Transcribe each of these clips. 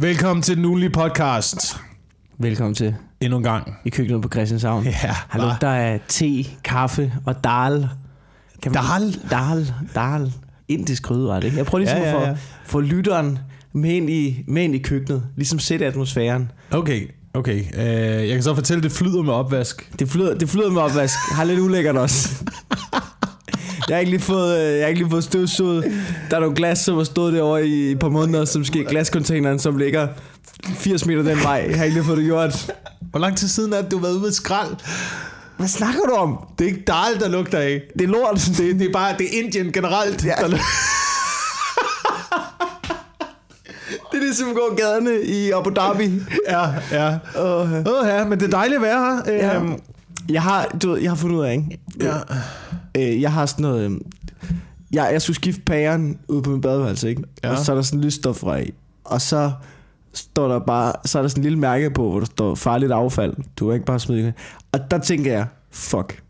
Velkommen til den ugenlige podcast. Velkommen til Endnu en gang. i køkkenet på Christianshavn. Ja, Har lugter af te, kaffe og dal. Kan Dal? Dal, dal. Indisk krydret, ikke? Jeg prøver ligesom Ja, ja, at ja. få, få lytteren med ind, i, med ind i køkkenet. Ligesom sætte atmosfæren. Okay, okay. Uh, jeg kan så fortælle, at det flyder med opvask. Det flyder, det flyder med opvask. Har lidt ulækkert også. Jeg har ikke lige fået, øh, jeg har ikke lige fået støvsuget. Der er nogle glas, som har stået derovre i et par måneder, som skal glascontaineren, som ligger 80 meter den vej. Jeg har ikke lige fået det gjort. Hvor lang tid siden er det, du har været ude med skrald? Hvad snakker du om? Det er ikke dal, der lugter af. Det er lort. Det, det er bare det er Indien generelt. Ja. Der, Det er det, som går gaderne i Abu Dhabi. ja, ja. Åh oh, ja, men det er dejligt at være her. ja. Øhm, Jeg har, du ved, jeg har fundet ud af, ikke? ja. Øh, jeg har sådan noget... øhm, Jeg, jeg skulle skifte pæren ude på min badeværelse, ikke? Ja. Og så er der sådan en lysstofrør i. Og så står der bare... Så er der sådan en lille mærke på, hvor der står farligt affald. Du kan ikke bare smide det. Og der tænker jeg, fuck.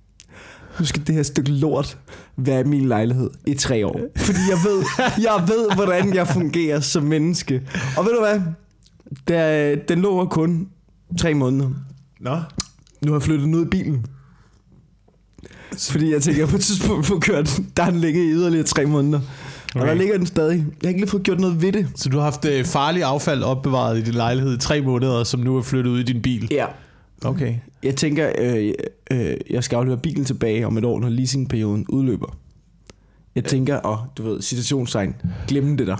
Nu skal det her stykke lort være i min lejlighed i tre år. Fordi jeg ved, jeg ved hvordan jeg fungerer som menneske. Og ved du hvad? Der, den lå kun tre måneder. Nå. Nu har jeg flyttet ud i bilen. Fordi jeg tænker, på et tidspunkt få kørt, der har den ligget i yderligere tre måneder. Okay. Og der ligger den stadig. Jeg har ikke lige fået gjort noget ved det. Så du har haft øh, farlig affald opbevaret i din lejlighed i tre måneder, som nu er flyttet ud i din bil? Ja. Okay. Jeg tænker, øh, øh, jeg skal aflevere bilen tilbage om et år, når leasingperioden udløber. Jeg tænker, og du ved, situationstegn, glemme det der.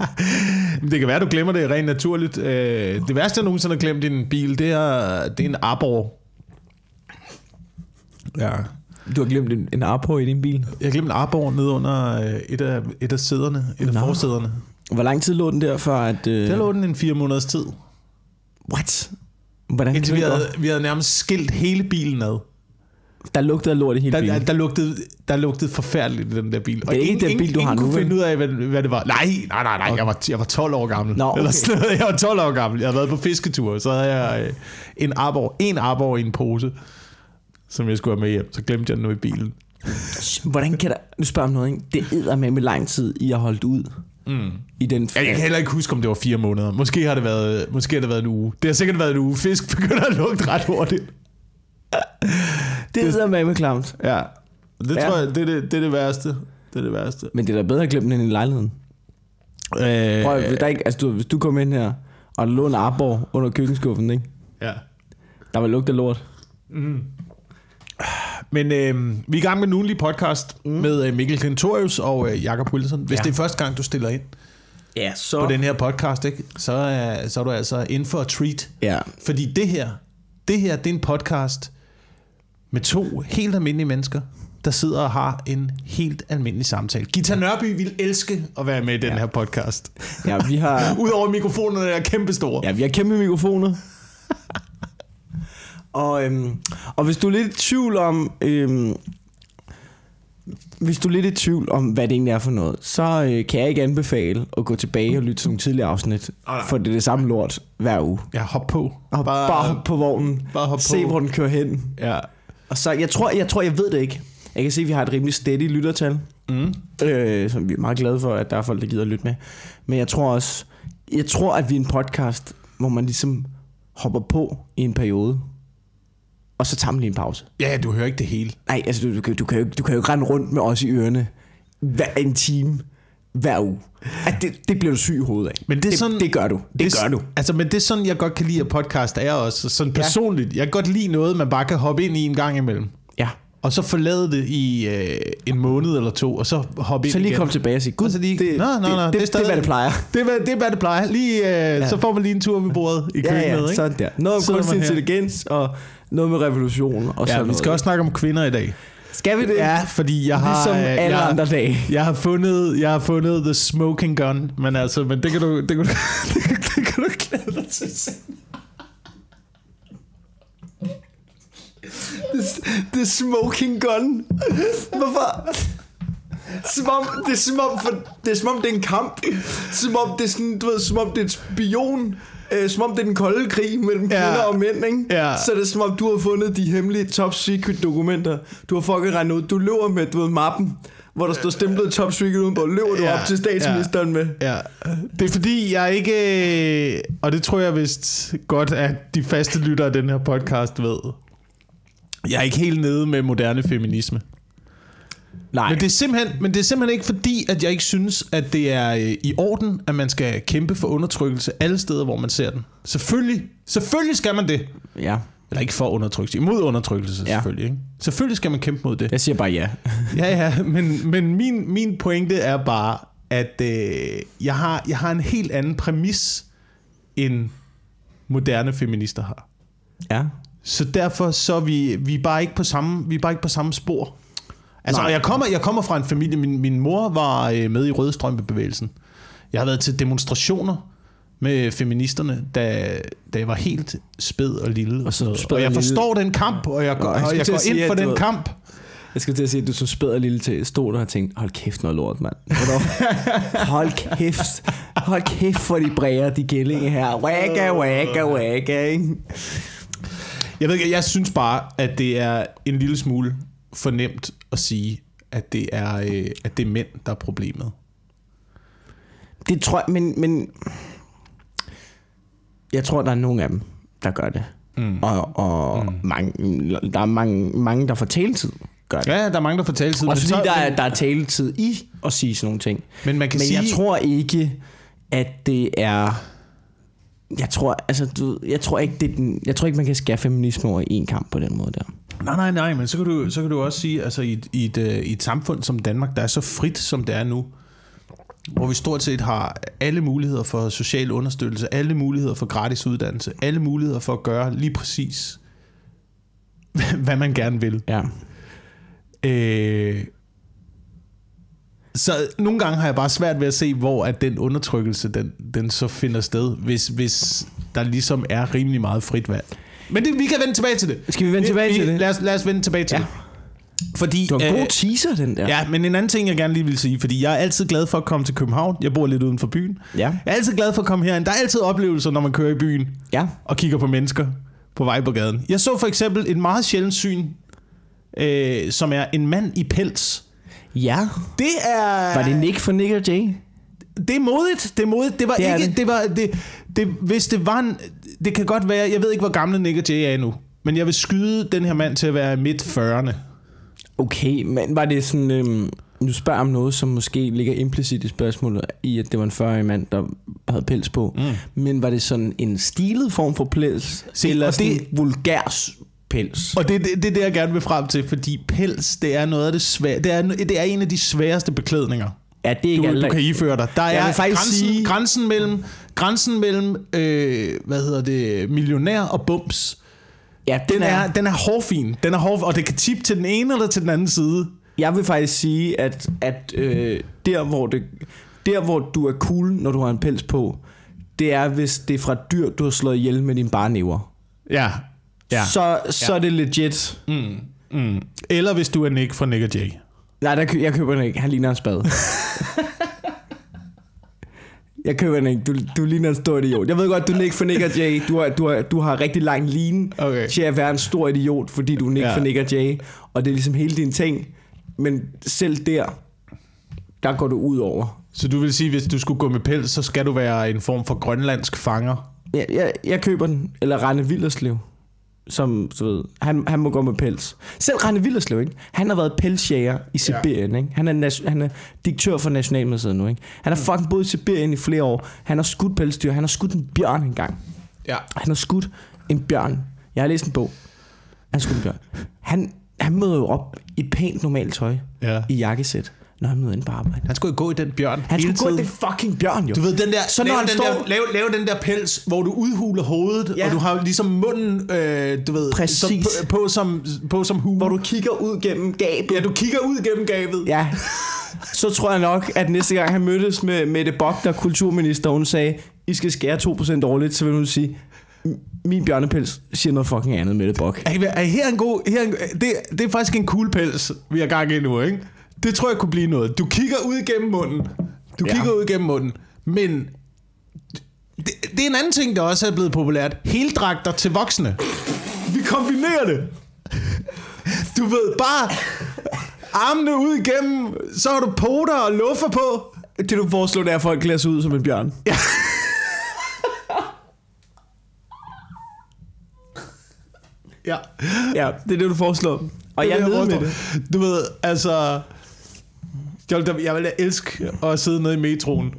Men Det kan være, du glemmer det rent naturligt. Øh, Det værste, jeg nogensinde har glemt i en bil, det er, det er en Arbor. Ja. Du har glemt en, en Arpo i din bil. Jeg glemte en Arbor nede under øh, et af, et af sæderne, et af Nå. forsæderne. Hvor lang tid lå den der, før at... Øh, Der lå den en fire måneders tid. What? Hvordan Indtil kan vi havde, vi havde nærmest skilt hele bilen ad. gå? Der lugtede af lort i hele Der, bilen. der, der, lugtede, der lugtede forfærdeligt i den der bil. Det er ikke ingen, den bil, du ingen, har ingen nu, kunne finde ud af, hvad, hvad det var. Nej, nej, nej, nej. Jeg, var, jeg var 12 år gammel. Nå, okay. Eller sådan noget. Jeg var 12 år gammel. Jeg havde været på fisketur. Så havde jeg øh, en arbor, en arbor i en pose, som jeg skulle have med hjem. Så glemte jeg den nu i bilen. Hvordan kan der... Nu spørger jeg om noget, ikke? Det æder med med lang tid, I har holdt ud Mm. i den... Ja, jeg kan heller ikke huske, om det var fire måneder. Måske har det været, måske har det været en uge. Det har sikkert været en uge. Fisk begynder at lugte ret hurtigt. Det æder med med klamt. Ja. Det Ja. tror jeg, det er det, det, er det værste. Det er det værste. Men det er da bedre at glemme den end i lejligheden. Øh, Prøv, der er ikke, altså, du, hvis du kommer ind her, og der lå en arbor under køkkenskuffen, ikke? ja. Der var lugt af lort. Men øh, vi er i gang med en ugenlig podcast mm. med øh, Mikkel Kentorius og øh, Jakob Wilson. Hvis ja. Det er første gang, du stiller ind Ja, så... på den her podcast, ikke, så, er, så er du altså in for a treat. Ja. Fordi det her, det her, det er en podcast med to helt almindelige mennesker, der sidder og har en helt almindelig samtale. Gita Nørby vil elske at være med i den ja. her podcast. ja, vi har... Udover mikrofonerne er kæmpestore. Ja, vi har kæmpe mikrofoner. Og, øhm, og hvis du er lidt i tvivl om... Øhm, hvis du er lidt i tvivl om, hvad det egentlig er for noget, så øh, kan jeg ikke anbefale at gå tilbage og lytte til nogle tidligere afsnit. nej. For det er det samme lort hver uge. Ja, hop på. Og bare, bare hop på vognen. bare hop se, på. hvor den kører hen. Ja. Og så, jeg tror, jeg tror, jeg ved det ikke. Jeg kan se, at vi har et rimelig steady lyttertal. Mm. Øh, som vi er meget glade for, at der er folk, der gider at lytte med. Men jeg tror også, jeg tror, at vi er en podcast, hvor man ligesom hopper på i en periode. Og så tager man lige en pause. Ja, du hører ikke det hele. Nej, altså du, du, kan- du, kan jo, du kan jo ikke rende rundt med os i ørerne hver en time hver uge. At det, det bliver du syg i hovedet af. Men det er det, sådan- det gør du. Det, det gør du. Altså, men det er sådan, jeg godt kan lide, at podcast er også. Sådan personligt. Jeg kan godt lide noget, man bare kan hoppe ind i en gang imellem. Ja. Og så forlade det i øh, en måned eller to, og så hoppe ind Så lige igen. komme tilbage og sige, gud, Og så lige- det, Nå, nå, nå, det, det er det, det, det, stadig- er, hvad det plejer. Det er, det er, hvad det plejer. Lige, øh, ja. Så får man lige en tur ved bordet i køkkenet, Ja, ja, ikke? sådan der. Noget om kunstig intelligens og noget med revolution og Ja, vi skal noget. også snakke om kvinder i dag. Skal vi det? Ja, fordi jeg har... Ligesom øh, alle jeg, andre dage. Jeg har fundet, jeg har fundet the smoking gun, men altså, men det kan du, det kan du, det kan, det kan du glæde dig til senere. The smoking gun. Hvorfor? Som om, det er som om, for, det er som om det er en kamp. Som om det er sådan, du ved, som om det er et spion. Øh, som om det er den kolde krig mellem Ja. kvinder og mænd, ikke? Ja. Så er det som om, du har fundet de hemmelige top secret dokumenter. Du har fucking regnet ud. Du løber med, du ved, mappen, hvor der står stemplet top secret udenpå. Løber du Ja, op til statsministeren med? Ja, det er fordi, jeg ikke... Og det tror jeg vist godt, at de faste lyttere af den her podcast ved. Jeg er ikke helt nede med moderne feminisme. Nej. Men det, er simpelthen, men det er simpelthen ikke fordi, at jeg ikke synes, at det er øh, i orden, at man skal kæmpe for undertrykkelse alle steder, hvor man ser den. Selvfølgelig, selvfølgelig skal man det. Ja. Eller ikke for undertrykkelse, imod undertrykkelse Ja. selvfølgelig. Ikke? Selvfølgelig skal man kæmpe mod det. Jeg siger bare ja. Ja, ja, men, men min, min pointe er bare, at øh, jeg, har, jeg har en helt anden præmis, end moderne feminister har. Ja. Så derfor så er vi, vi er bare ikke på samme, vi er bare ikke på samme spor. Altså, Nej. og jeg kommer, jeg kommer fra en familie, min, min mor var øh, med i Røde Jeg har været til demonstrationer med feministerne, da, da jeg var helt spæd og lille. Og, så spæd og jeg og lille. forstår den kamp, og jeg, Nå, jeg og jeg går ind for den ved- kamp. Jeg skal til at sige, at du som spæd og lille til stod der og tænkte, hold kæft noget lort, mand. Hold kæft. Hold kæft for de bræger, de gællinge her. Wagga, wagga, wagga? Jeg ved ikke, jeg synes bare, at det er en lille smule for nemt at sige, at det er, øh, at det er mænd, der er problemet. Det tror jeg, men, men... Jeg tror, der er nogen af dem, der gør det. Mm. Og, og mm. Mange, der er mange, mange, der får taletid, gør det. Ja, der er mange, der får taletid. Også fordi så- der er, der er taletid i at sige sådan nogle ting. Men man kan Men sige... jeg tror ikke, at det er... Jeg tror, altså, du, jeg tror ikke, det er den, jeg tror ikke, man kan skære feminisme over i en kamp på den måde der. Nej, nej, nej, men så kan du, så kan du også sige, altså i et, i, et, øh, i et samfund som Danmark, der er så frit, som det er nu, hvor vi stort set har alle muligheder for social understøttelse, alle muligheder for gratis uddannelse, alle muligheder for at gøre lige præcis, hvad man gerne vil. Ja. Øh, så nogle gange har jeg bare svært ved at se, hvor at den undertrykkelse, den, den så finder sted, hvis, hvis der ligesom er rimelig meget frit valg. Men det, vi kan vende tilbage til det. Skal vi vende tilbage til det? Lad os, lad os vende tilbage til Ja. det. Fordi, Det var en øh, god teaser, den der. Ja, men en anden ting, jeg gerne lige vil sige, fordi jeg er altid glad for at komme til København. Jeg bor lidt uden for byen. Ja. Jeg er altid glad for at komme herind. Der er altid oplevelser, når man kører i byen Ja. og kigger på mennesker på vej på gaden. Jeg så for eksempel et meget sjældent syn, øh, som er en mand i pels. Ja. Det er... Var det Nick for Nick og Jay? Det er modigt. Det er modigt. Det var Det ikke... det. Det. var, det, det, hvis det var en... Det kan godt være... Jeg ved ikke, hvor gamle Nick og Jay er nu. Men jeg vil skyde den her mand til at være midt 40'erne. Okay, men var det sådan... Øhm, nu spørger om noget, som måske ligger implicit i spørgsmålet, i at det var en 40-årig mand, der havde pels på. Mm. Men var det sådan en stilet form for pels? Se, eller sådan det- vulgær pels? Og det, det, det er det, jeg gerne vil frem til, fordi pels, det er noget af det svære. Det er, det er en af de sværeste beklædninger, Ja, det er ikke du, alle, du kan iføre dig. Der er faktisk grænsen, sige- grænsen mellem, grænsen mellem øh, hvad hedder det, millionær og bums. Ja, Den er, den er hårfin. Den er hård, og det kan tippe til den ene eller til den anden side. Jeg vil faktisk sige, at, at øh, der, hvor det, der, hvor du er cool, når du har en pels på, det er, hvis det er fra et dyr, du har slået ihjel med dine barnæver. Ja. ja. Så, så er det legit. Mm, mm. Eller hvis du er Nick fra Nick og Jay. Nej, der, kø- jeg køber den ikke. Han ligner en spade. jeg køber den ikke. Du, du ligner en stor idiot. Jeg ved godt, du er Nick for Nick og Jay. Du har, du har, du har rigtig lang line Okay. til at være en stor idiot, fordi du er Nick Ja. ja. for Nick og Jay. Og det er ligesom hele din ting. Men selv der, der går du ud over. Så du vil sige, hvis du skulle gå med pels, så skal du være en form for grønlandsk fanger? Jeg, jeg, jeg køber den. Eller Rane Villerslev. Som, du ved, han, han må gå med pels. Selv Rane Villerslev, ikke? Han har været pelsjæger i Sibirien, ikke? Han er, han er direktør for Nationalmuseet nu, ikke? Han har fucking boet i Sibirien i flere år. Han har skudt pelsdyr. Han har skudt en bjørn engang. Ja. Han har skudt en bjørn. Jeg har læst en bog. Han har skudt en bjørn. Han, han møder jo op i pænt normalt tøj. Ja. I jakkesæt. Når han møder ind på arbejde. Han skulle gå i den bjørn Han skulle gå i tiden. det fucking bjørn, jo. Du ved, den der, Så når lave, han den står- der, lave, lave den der pels, hvor du udhuler hovedet, Ja. og du har ligesom munden, øh, du ved, Præcis. som, på, på, som, på som hue. Hvor du kigger ud gennem gabet. Ja, du kigger ud gennem gabet. Ja. Så tror jeg nok, at næste gang han mødtes med Mette Bock, der er kulturminister, hun sagde, I skal skære 2% årligt, så vil hun sige, "M- min bjørnepels siger noget fucking andet, Mette Bock. Er, er her er en god, her er en, det, det er faktisk en cool pels, vi har gang i nu, ikke? Det tror jeg kunne blive noget. Du kigger ud gennem munden. Du Ja. kigger ud gennem munden. Men det, det er en anden ting, der også er blevet populært. Heldragter til voksne. Vi kombinerer det. Du ved, bare armene ud igennem, så har du poter og luffer på. Det du foreslår, det er, at folk klæder sig ud som en bjørn. Ja. Ja. ja, det er det, du foreslår. Og Det jeg er med det. Du ved, altså... Jeg ville, jeg ville elske at sidde nede i metroen.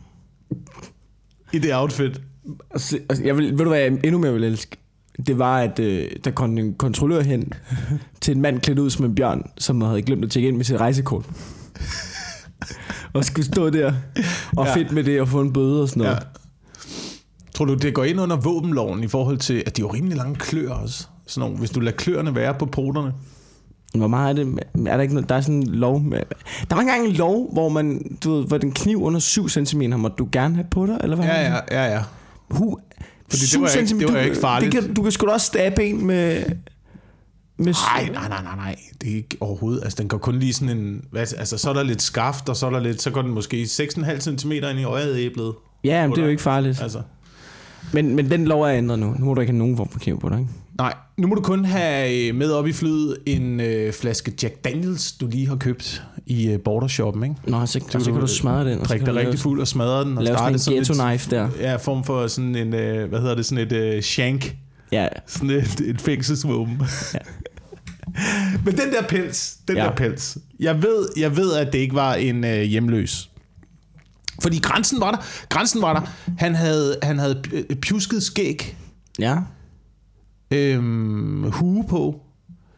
I det outfit. Altså, altså, jeg vil, ved du hvad jeg endnu mere vil elske? Det var, at øh, der kom en kontrollør hen til en mand klædt ud som en bjørn, som havde glemt at tjekke ind med sit rejsekort. og skulle stå der og ja. fedt med det og få en bøde og sådan noget. Ja. Tror du, det går ind under våbenloven i forhold til, at de er jo rimelig lange klør også? Sådan nogle, hvis du lader kløerne være på poterne. Hvor meget er det? Er der ikke noget, der er sådan en lov med, Der var engang en lov, hvor man, du ved, hvor den kniv under 7 cm må du gerne have på dig, eller hvad? Ja, ja, ja, ja. Hu, Fordi det var ikke- det var du, ikke farligt. Det kan, du kan sgu da også stabbe en med... med Nej, nej, nej, nej, nej. Det er ikke overhovedet. Altså, den går kun lige sådan en... Hvad, altså, så er der lidt skaft, og så er der lidt... Så går den måske 6,5 cm ind i øjet æblet. Ja, men det er jo ikke farligt. Altså. Men, men den lov er ændret nu. Nu må du ikke have nogen form for kniv på dig, ikke? Nej, nu må du kun have øh, med op i flyet en øh, flaske Jack Daniels, du lige har købt i øh, bordershoppen, ikke? Nå, så, så, så kan du smadre den. Drikke dig rigtig fuld og smadre den. Og Lave, starte sådan en sådan ghetto et, knife der. Ja, form for sådan en, øh, hvad hedder det, sådan et øh, shank. Ja, Sådan et, et fængselsvåben. Ja. Men den der pels, den Ja. der pels. Jeg ved, jeg ved, at det ikke var en øh, hjemløs. Fordi grænsen var der. Grænsen var der. Han havde, han havde øh, pjusket skæg, ja. Øhm, hue på,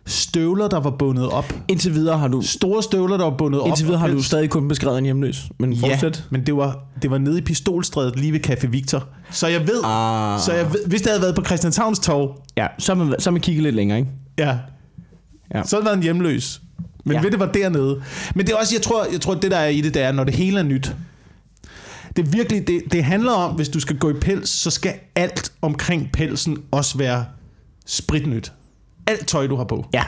støvler, der var bundet op. Indtil videre har du, Store støvler, der var bundet op. indtil videre har du stadig kun beskrevet en hjemløs. Men Ja, fortsæt. men det var, det var nede i Pistolstrædet, lige ved Café Victor. Så jeg ved, Ah. så jeg ved hvis det havde været på Christianshavns Torv, Ja, så har man, så man kigget lidt længere, ikke? Ja. Ja. ja. Så havde det været en hjemløs. Men ja. Ja. ved det var dernede. Men det er også, jeg tror, jeg tror, det der er i det, det er, når det hele er nyt. Det er virkelig, det, det handler om, hvis du skal gå i pels, så skal alt omkring pelsen også være spritnyt. Alt tøj, du har på. Ja.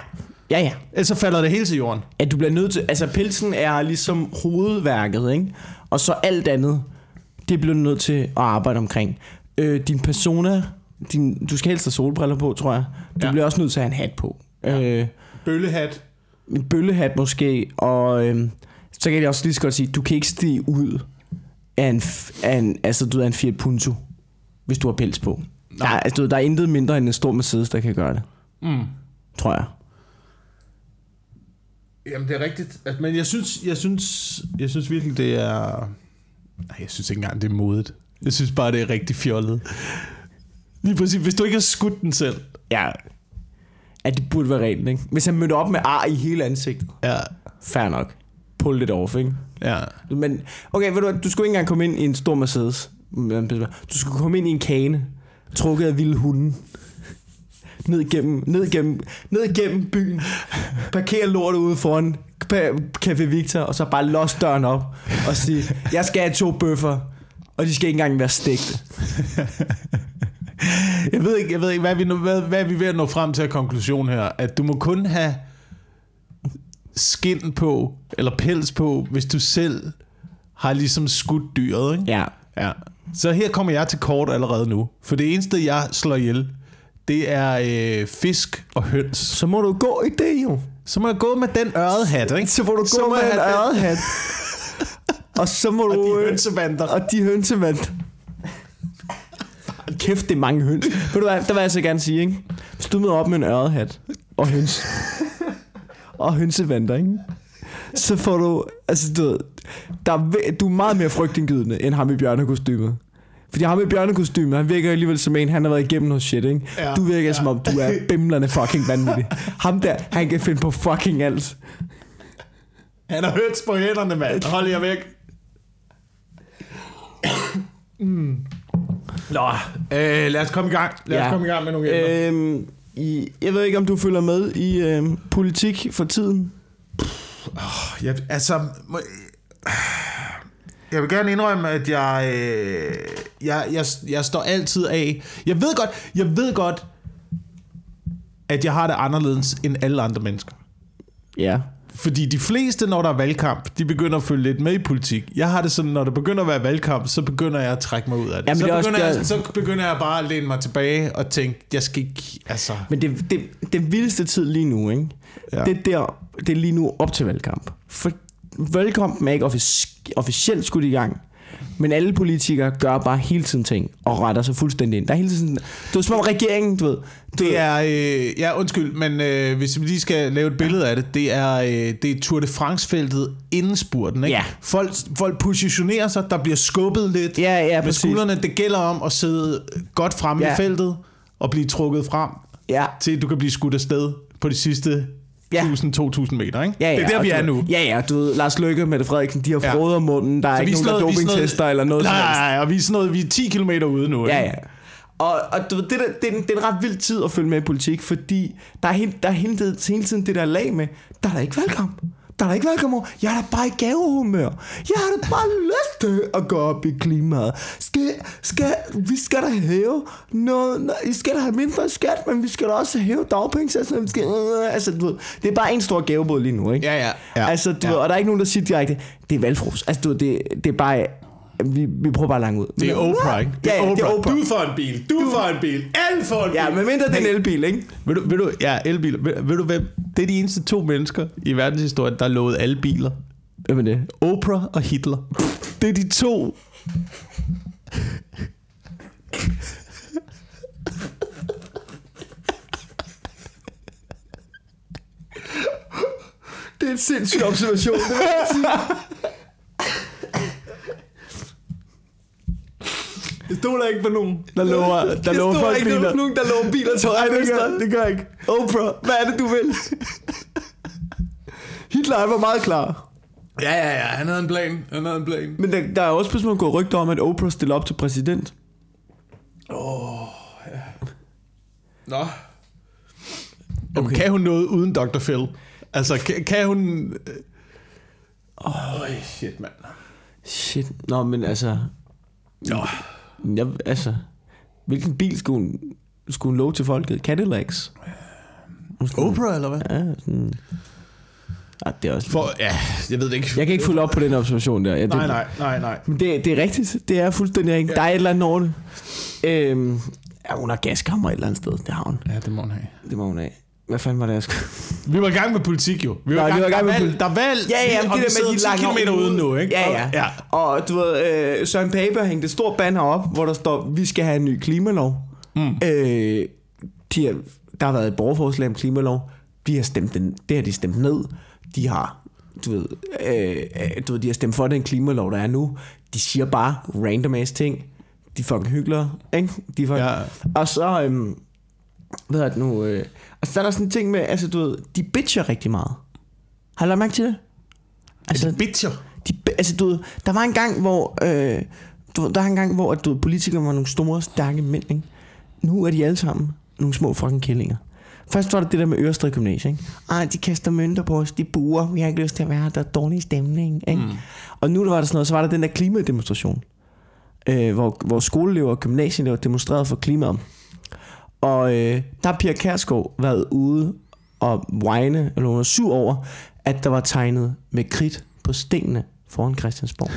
Ja, ja. Ellers så falder det hele til jorden. At du bliver nødt til... Altså, pelsen er ligesom hovedværket, ikke? Og så alt andet, det bliver du nødt til at arbejde omkring. Øh, din persona... Din, du skal helst have solbriller på, tror jeg. Du Ja. ja. bliver også nødt til at have en hat på. Ja. Øh, Bøllehat. en bøllehat måske, og øh, så kan jeg også lige så godt sige, du kan ikke stige ud af en, af en, altså, du af en Fiat Punto, hvis du har pels på. Der, er- altså, der er intet mindre end en stor Mercedes, der kan gøre det, Mm. tror jeg. Jamen, det er rigtigt. At- Men jeg synes, jeg synes, jeg synes virkelig, det er... Nej, jeg synes ikke engang, det er modet. Jeg synes bare, det er rigtig fjollet. Lige præcis. Hvis du ikke har skudt den selv. Ja. At det burde være rent, ikke? Hvis han mødte op med ar i hele ansigtet, Ja. fair nok. Pull lidt off, ikke? Ja. Men, okay, ved du du skulle ikke engang komme ind i en stor Mercedes. Du skulle komme ind i en kane, trukket af vilde hunde. Ned igennem, ned igennem, ned igennem byen. Parkere lortet ude foran Café Victor, og så bare låse døren op og sige, jeg skal have to bøffer, og de skal ikke engang være stegte. Jeg ved ikke, jeg ved ikke hvad, er vi nu, hvad, hvad er vi ved at nå frem til af konklusion her? At du må kun have skin på, eller pels på, hvis du selv har ligesom skudt dyret, ikke? Ja. Ja. Så her kommer jeg til kort allerede nu. For det eneste, jeg slår ihjel, det er øh, fisk og høns. Så må du gå i det jo. Så må jeg gå med den ørede hat, ikke? Så må du Så gå må med en have den. øret hat. og så må Og du... de øh, hønsevanter. Og de hønsemand. Kæft, det er mange høns. Ved du hvad, der vil jeg så gerne sige, ikke? Hvis du møder op med en ørethat og høns, og hønsevanter, ikke? Så får du, altså du ved, der er, du er meget mere frygtindgydende, end ham i bjørnekostymet. Fordi ham i bjørnekostymet, han virker alligevel som en, han har været igennem noget shit, ikke? Ja. Du virker som om, du er bimlerne fucking vanvittig. Ham der, han kan finde på fucking alt. Han har høns på hænderne, mand. Hold jer væk. mm. Nå, øh, lad os komme i gang. Lad os Ja. komme i gang med nogle emner. Øhm, i, jeg ved ikke, om du følger med i øhm, politik for tiden. Jeg, altså, må, jeg vil gerne indrømme, at jeg, øh, jeg, jeg, jeg står altid af. Jeg ved godt, jeg ved godt, at jeg har det anderledes end alle andre mennesker. Ja. Fordi de fleste, når der er valgkamp, de begynder at følge lidt med i politik. Jeg har det sådan, når det begynder at være valgkamp, så begynder jeg at trække mig ud af det. Jamen, så, det er også begynder jeg, der- så begynder jeg bare at læne mig tilbage og tænke, jeg skal ikke... Altså, Men det, det, den vildeste tid lige nu, ikke? Ja. Det, er der, det er lige nu op til valgkamp. For valgkampen er ikke offic- officielt skudt i gang. Men alle politikere gør bare hele tiden ting og retter sig fuldstændig ind. Der er hele tiden... Du er som om regeringen, du ved... Du det er... Øh, ja, undskyld, men øh, hvis vi lige skal lave et billede af det, det er, øh, det er Tour de France-feltet inden spurten, ikke? Ja. Folk, folk positionerer sig, der bliver skubbet lidt Ja, ja, med præcis. skuldrene. Det gælder om at sidde godt fremme Ja. i feltet og blive trukket frem, Ja, til at du kan blive skudt afsted på de sidste Ja. 1000-2000 meter, ikke? Ja, ja, det er der, vi du, er nu. Ja, ja, du ved, Lars Løkke og Mette Frederiksen, de har Ja. ja. om munden, der er Så ikke nogen, der noget- er sådan noget- dopingtester eller noget Nej, nej, og vi er sådan noget, vi er 10 km ude nu. Ja, ikke? ja. Og, og du ved, det, der, det, er en, det er en ret vild tid at følge med i politik, fordi der er, hele, der er hele, tiden, hele tiden det der lag med, der er der ikke valgkamp. Der er der ikke valgkamp over. Jeg er da bare i gavehumør. Jeg har da bare lyst til at gå op i klimaet. Skal, skal, vi skal da hæve noget. I skal da have mindre skat, men vi skal da også hæve dagpengesatsen. Vi skal, øh, altså, du ved, det er bare en stor gavebåd lige nu, ikke? Ja, ja, ja. altså, du Ja. ved, og der er ikke nogen, der siger direkte, det er valgfros. Altså, du ved, det, det er bare, vi, vi prøver bare langt ud. Det er Oprah, ikke? Ja, ja, det er Oprah. Du får en bil, du får en bil, alle får en Ja, bil. men mindre det er en elbil, ikke? Ved du, ved du, ja, elbiler. Ved, ved du hvem? Det er de eneste to mennesker i verdenshistorien, der har lovet alle biler. Hvem er det? Oprah og Hitler. Det er de to. Det er en sindssyg observation, det vil jeg sige. Jeg stoler ikke på nogen, der lover, der Jeg lover folk ikke biler. nogen, der lover biler til Nej, det gør, det gør jeg ikke. Oprah, hvad er det, du vil? Hitler var meget klar. Ja, ja, ja. Han havde en plan. Han havde en plan. Men der, der er også pludselig gået rygter om, at Oprah stiller op til præsident. Nå. Okay. Kan hun noget uden Dr. Phil? Altså, kan, kan hun... Åh, oh, shit, mand. Shit. Nå, men altså... Nå. Jeg, altså... Hvilken bil skulle hun, skulle hun love til folket? Cadillacs? Oprah, eller hvad? Ja, sådan... Ja, det er også... For, ja, jeg ved det ikke. Jeg kan ikke følge op på den observation der. Ja, det, Nej, nej, nej, nej. Men det, det er rigtigt. Det er fuldstændig rigtigt. Der er et eller andet over det. Øhm, ja, hun har gaskammer et eller andet sted. Det har hun. Ja, det må hun have. Det må hun have. Hvad fanden var det, jeg skulle... Vi var i gang med politik, jo. Vi var, i gang, vi var i gang med politik. der er valg, Ja, ja, og det der med, sidder de 10 langer km ud. ude nu, ikke? Ja, Og- ja. ja. Og du ved, øh, Søren Pape har hængt et stort banner op, hvor der står, vi skal have en ny klimalov. Mm. Øh, de har, der har været et borgerforslag om klimalov. De har stemt den, det har de stemt ned. De har, du ved, øh, øh, du ved, de har stemt for den klimalov, der er nu. De siger bare random ass ting. De fucking hyggelige, ikke? De fucking... Ja. Og så, øhm, hvad er det nu? Øh, og så er der sådan en ting med, altså du ved, de bitcher rigtig meget. Har du lagt mærke til det? Altså, bitcher. De, altså, du ved, der var en gang, hvor... Øh, du, ved, der var en gang, hvor at, du, politikere var nogle store, stærke mænd, ikke? Nu er de alle sammen nogle små fucking kællinger. Først var der det der med Ørestrid Gymnasie, ikke? Ej, de kaster mønter på os, de buer, vi har ikke lyst til at være her, der er dårlig stemning, ikke? Mm. Og nu var der sådan noget, så var der den der klimademonstration, øh, hvor, hvor skoleelever og gymnasieelever demonstrerede for klimaet. Og øh, der har Pia Kærsgaard været ude og whine, eller hun var sur over, at der var tegnet med kridt på stenene foran Christiansborg.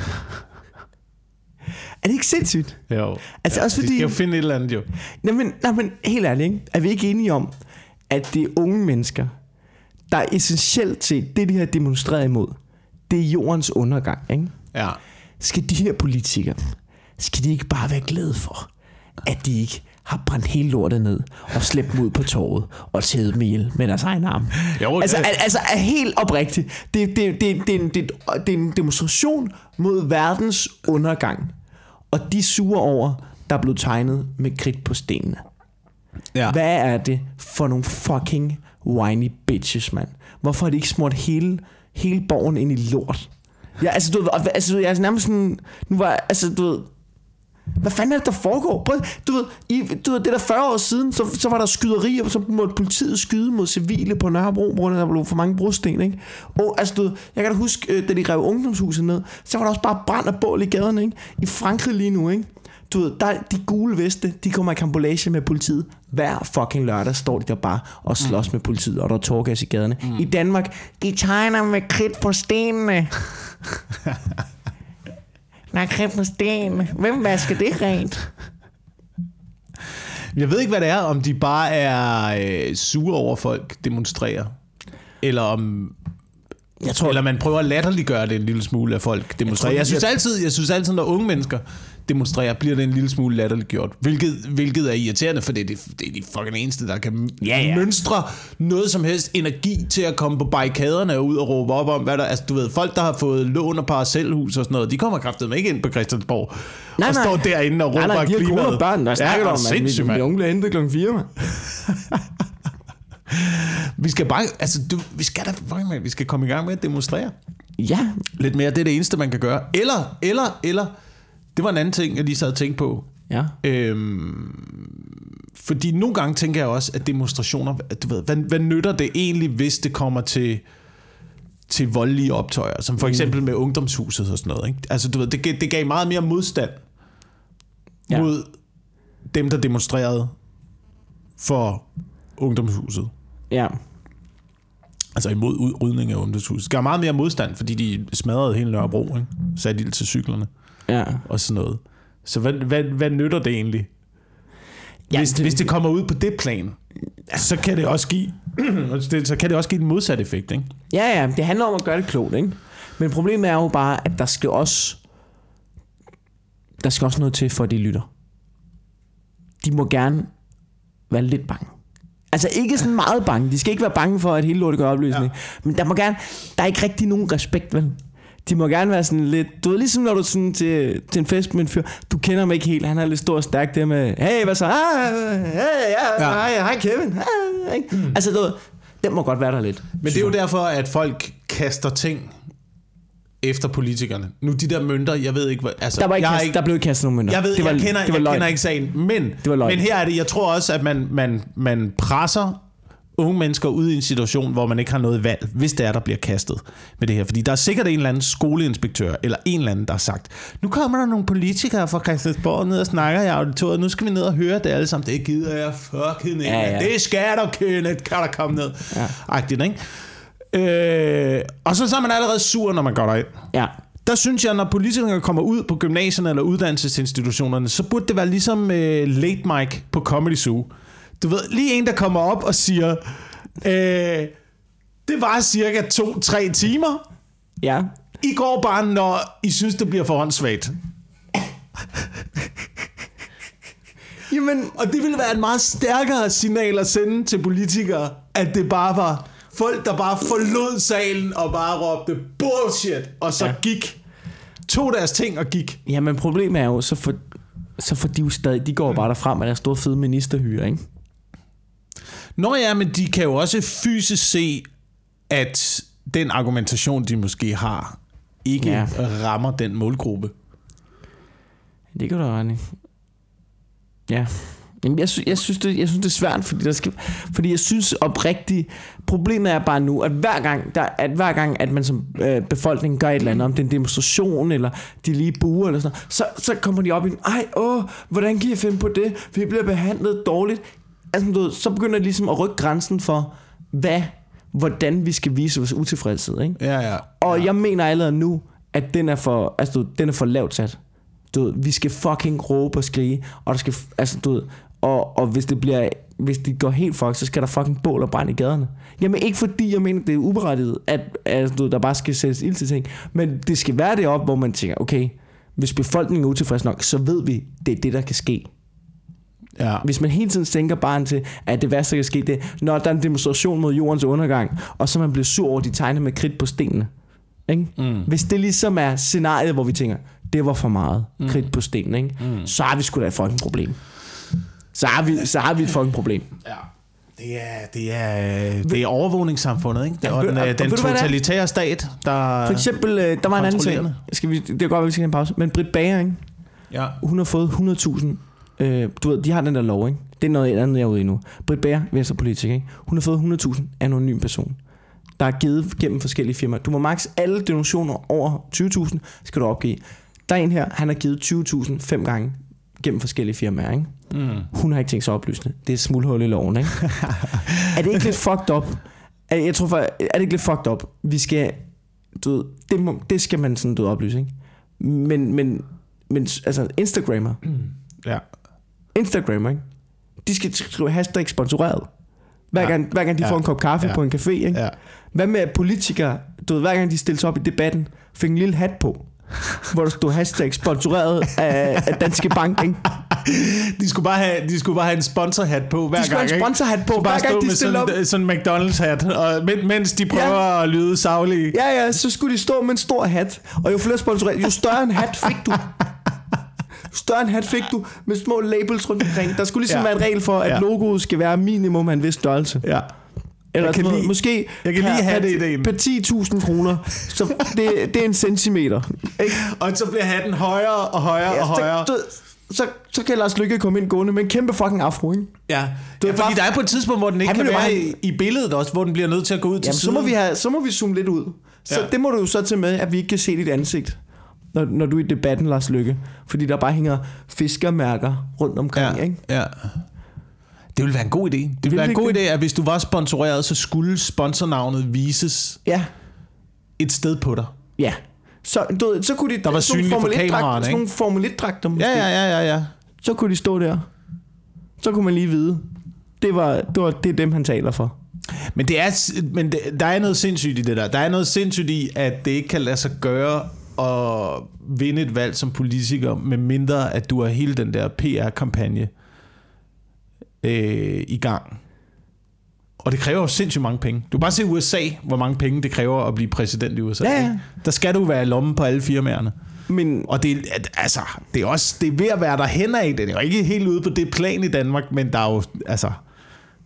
er det ikke sindssygt? Jo. Altså, også De fordi- skal jo finde et eller andet, jo. Nej, men, nej, men helt ærligt, ikke? er vi ikke enige om, at det er unge mennesker, der er essentielt til det, de har demonstreret imod, det er jordens undergang. Ikke? Ja. Skal de her politikere, skal de ikke bare være glade for, at de ikke har brændt hele lortet ned og slæbt dem ud på torvet og tædet dem ihjel med deres egen arm. Jo, altså, det- al- altså er helt oprigtigt. Det, det, det, det, det, det, det er en demonstration mod verdens undergang. Og de er sure over, der er blevet tegnet med kridt på stenene. Ja. Hvad er det for nogle fucking whiny bitches, mand? Hvorfor har de ikke smurt hele, hele borgen ind i lort? Ja, altså, du ved, altså, jeg er nærmest sådan... Nu var, altså, du ved... Hvad fanden er det, der foregår? Prøv, du ved, i, du ved, det der 40 år siden, så, så var der skyderier, så måtte politiet skyde mod civile på Nørrebro, hvor der blev for mange brosten, ikke? Og altså, du ved, jeg kan da huske, øh, da de rev ungdomshuset ned, så var der også bare brand og bål i gaderne, ikke? I Frankrig lige nu, ikke? Du ved, der, de gule veste, de kommer i kambolage med politiet. Hver fucking lørdag står de der bare og slås mm. med politiet, og der er tårgas i gaderne. Mm. I Danmark, de tegner med kridt på stenene. Der er stenene. Hvem vasker det rent? Jeg ved ikke, hvad det er, om de bare er øh, sure over, folk demonstrerer. Eller om... Jeg tror, eller man prøver at latterliggøre det en lille smule, at folk demonstrerer. Jeg, tror, jeg, synes, altid, jeg synes altid, når unge mennesker demonstrerer, bliver det en lille smule latterliggjort. Hvilket, hvilket er irriterende, for det er, de, det er de fucking eneste, der kan ja, ja. mønstre noget som helst energi til at komme på barrikaderne og ud og råbe op om, hvad der... Altså, du ved, folk, der har fået lån og parcelhus og sådan noget, de kommer kraftigt ikke ind på Christiansborg nej, og nej. står derinde og råber nej, nej, de har klimaet. og børn, der snakker ja, om, mit, mit unge bliver hentet klokken 4, man. vi skal bare, altså, du, vi skal da, man, vi skal komme i gang med at demonstrere. Ja. Lidt mere, det er det eneste, man kan gøre. Eller, eller, eller, det var en anden ting, jeg lige sad og tænkte på. Ja. Øhm, fordi nogle gange tænker jeg også, at demonstrationer, at du ved, hvad, hvad nytter det egentlig, hvis det kommer til til voldelige optøjer, som for mm. eksempel med ungdomshuset og sådan noget. Ikke? Altså, du ved, det, det gav meget mere modstand ja. mod dem, der demonstrerede for ungdomshuset. Ja. Altså imod udrydning af ungdomshuset. Det gav meget mere modstand, fordi de smadrede hele Nørrebro, ikke? satte ild til cyklerne ja. og sådan noget. Så hvad, hvad, hvad nytter det egentlig? Ja, hvis, det, hvis det kommer ud på det plan, så kan det også give så kan det også give en modsat effekt, ikke? Ja, ja, det handler om at gøre det klogt, ikke? Men problemet er jo bare, at der skal også der skal også noget til, for at de lytter. De må gerne være lidt bange. Altså ikke sådan meget bange. De skal ikke være bange for, at hele lortet gør opløsning. Ja. Men der må gerne... Der er ikke rigtig nogen respekt, vel? De må gerne være sådan lidt... Du ved, ligesom når du sådan til, til en fest med en fyr, du kender ham ikke helt, han er lidt stor og stærk der med, hey, hvad så? Ah, hey, ja, ja. hej, hej Kevin. Ah, ikke? Mm. Altså, du ved, den må godt være der lidt. Men det er jo derfor, at folk kaster ting efter politikerne. Nu de der mønter, jeg ved ikke hvad... Altså, der, var ikke jeg kast, ikke, der blev ikke kastet nogen mønter. Jeg ved, det var, jeg kender, det var jeg kender ikke sagen, men, det var men her er det, jeg tror også, at man, man, man presser unge mennesker ud i en situation, hvor man ikke har noget valg, hvis det er, der bliver kastet med det her. Fordi der er sikkert en eller anden skoleinspektør, eller en eller anden, der har sagt, nu kommer der nogle politikere fra Christiansborg ned og snakker i auditoriet, nu skal vi ned og høre det alle sammen. Det gider jeg fucking ikke. Ja, ja. Det skal du, Kenneth, kan der komme ned. Ja. Agtigt, ikke? Øh, og så, så er man allerede sur, når man går derind. Ja. Der synes jeg, når politikere kommer ud på gymnasierne eller uddannelsesinstitutionerne, så burde det være ligesom uh, Late Mike på Comedy Zoo du ved, lige en, der kommer op og siger, øh, det var cirka to-tre timer. Ja. I går bare, når I synes, det bliver for håndsvagt. Jamen, og det ville være et meget stærkere signal at sende til politikere, at det bare var folk, der bare forlod salen og bare råbte bullshit, og så ja. gik, tog deres ting og gik. Jamen problemet er jo, så for, så for de jo stadig, de går bare derfra med deres store fede ministerhyre, ikke? Nå ja, men de kan jo også fysisk se, at den argumentation, de måske har, ikke ja. rammer den målgruppe. Det kan du ret Ja. Jamen, jeg, sy- jeg, synes, det, jeg synes, det er svært, fordi, der skal, fordi jeg synes oprigtigt, problemet er bare nu, at hver gang, der, at, hver gang, at man som øh, befolkning gør et eller andet, om det er en demonstration, eller de lige buer, eller sådan noget, så, så kommer de op i, ej, åh, hvordan kan I finde på det? Vi bliver behandlet dårligt altså, du ved, så begynder det ligesom at rykke grænsen for, hvad, hvordan vi skal vise vores utilfredshed. Ikke? Ja, ja. Og ja. jeg mener allerede nu, at den er for, altså, du, den er for lavt sat. Du ved, vi skal fucking råbe og skrige, og der skal, altså, du ved, og, og hvis det bliver hvis det går helt fuck, så skal der fucking bål og brænde i gaderne. Jamen ikke fordi jeg mener, det er uberettiget, at, at du, der bare skal sættes ild til ting, men det skal være det op, hvor man tænker, okay, hvis befolkningen er utilfreds nok, så ved vi, det er det, der kan ske. Ja. Hvis man hele tiden tænker bare til, at det værste, der kan ske, det når der er en demonstration mod jordens undergang, og så man bliver sur over, at de tegner med kridt på stenene. Ikke? Mm. Hvis det ligesom er scenariet, hvor vi tænker, det var for meget mm. kridt på stenen, ikke? Mm. så har vi sgu da et fucking problem. Så har vi, så har vi et fucking problem. Ja. Det er, det er, det er overvågningssamfundet, ikke? Det er ja, den, den totalitære stat, der For eksempel, øh, der var en anden ting. Skal vi, det er godt, at vi skal have en pause. Men Britt Bager, ikke? Ja. Hun har fået 100.000 Øh, du ved, de har den der lov, ikke? Det er noget andet, jeg er ude i nu. Britt Bager, venstrepolitiker, ikke? Hun har fået 100.000 anonym person. Der er givet gennem forskellige firmaer. Du må maks alle donationer over 20.000, skal du opgive. Der er en her, han har givet 20.000 fem gange gennem forskellige firmaer, ikke? Mm. Hun har ikke tænkt sig at oplyse det. Er smulhul i loven, ikke? er det ikke lidt fucked up? Er, jeg tror faktisk, er det ikke lidt fucked up? Vi skal, du ved, det, må, det skal man sådan, du oplyse, ikke? Men, men, men altså, Instagrammer, Ja. Instagrammer, ikke? De skal skrive hashtag sponsoreret. Hver Ja. gang, hver gang de Ja. får en kop kaffe Ja. på en café, ikke? ja. Hvad med politikere, du ved, hver gang de stiller sig op i debatten, fik en lille hat på, hvor der stod hashtag sponsoreret af, af Danske Bank, ikke? De skulle bare have, de skulle bare have en sponsorhat på hver De skulle gang. have en sponsorhat på, hver bare gang de med stiller op. sådan, sådan en McDonald's-hat, og, men, mens de prøver ja. at lyde savlige. Ja, ja, så skulle de stå med en stor hat, og jo flere sponsorer, jo større en hat fik du. Større en hat fik du med små labels rundt omkring. Der skulle ligesom Ja. være en regel for, at Ja. logoet skal være minimum af en vis størrelse. Ja. Eller Jeg kan noget, lide- måske jeg kan lige have det ideen. Per 10.000 kroner. Så det, det er en centimeter. Ikke? Og så bliver hatten højere og højere ja, og højere. Så, så, så kan Lars Lykke komme ind gående med en kæmpe fucking afro, ikke? Ja, Du ja fordi bare- der er på et tidspunkt, hvor den ikke kan være bare- i, i billedet også, hvor den bliver nødt til at gå ud til Jamen, så siden. må, vi have, så må vi zoome lidt ud. Så ja. det må du jo så til med, at vi ikke kan se dit ansigt, når, når du er i debatten, Lars Lykke. Fordi der bare hænger fiskermærker rundt omkring, ja, ikke? ja. Det ville være en god idé. Det ville Vil være en god idé, at hvis du var sponsoreret, så skulle sponsornavnet vises Ja, et sted på dig. ja. Så, du, så kunne de... Der var sådan synligt for Formel 1-dragter- kameraerne, Sådan ikke? nogle Formel 1-dragter måske. Ja, ja, ja, ja, ja. Så kunne de stå der. Så kunne man lige vide. Det, var, det, var, det er dem, han taler for. Men, det er, men det, der er noget sindssygt i det der. Der er noget sindssygt i, at det ikke kan lade sig gøre at vinde et valg som politiker, med mindre at du har hele den der PR-kampagne øh, i gang. Og det kræver jo sindssygt mange penge. Du kan bare se USA, hvor mange penge det kræver at blive præsident i USA. Ja, ja. ikke? Der skal du være i lommen på alle firmaerne. Men Og det, altså, det er også det er ved at være der hen af. Det er jo ikke helt ude på det plan i Danmark, men der er jo, altså,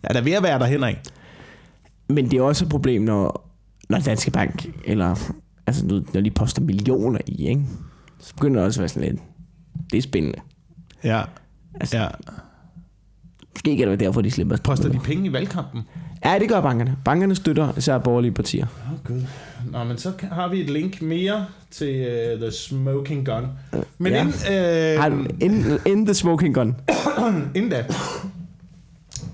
ja, der er ved at være der hen af. Men det er også et problem, når, når Danske Bank, eller altså, nu- når de poster millioner i, ikke? så begynder det også at være sådan lidt, det er spændende. Ja, Altså, ja. Måske kan det være derfor, de slipper. Poster de penge i valgkampen? Ja, det gør bankerne. Bankerne støtter især borgerlige partier. Åh, oh, gud. Nå, men så har vi et link mere til uh, The Smoking Gun. Men Ja. inden, uh, du in, in the smoking gun? inden da,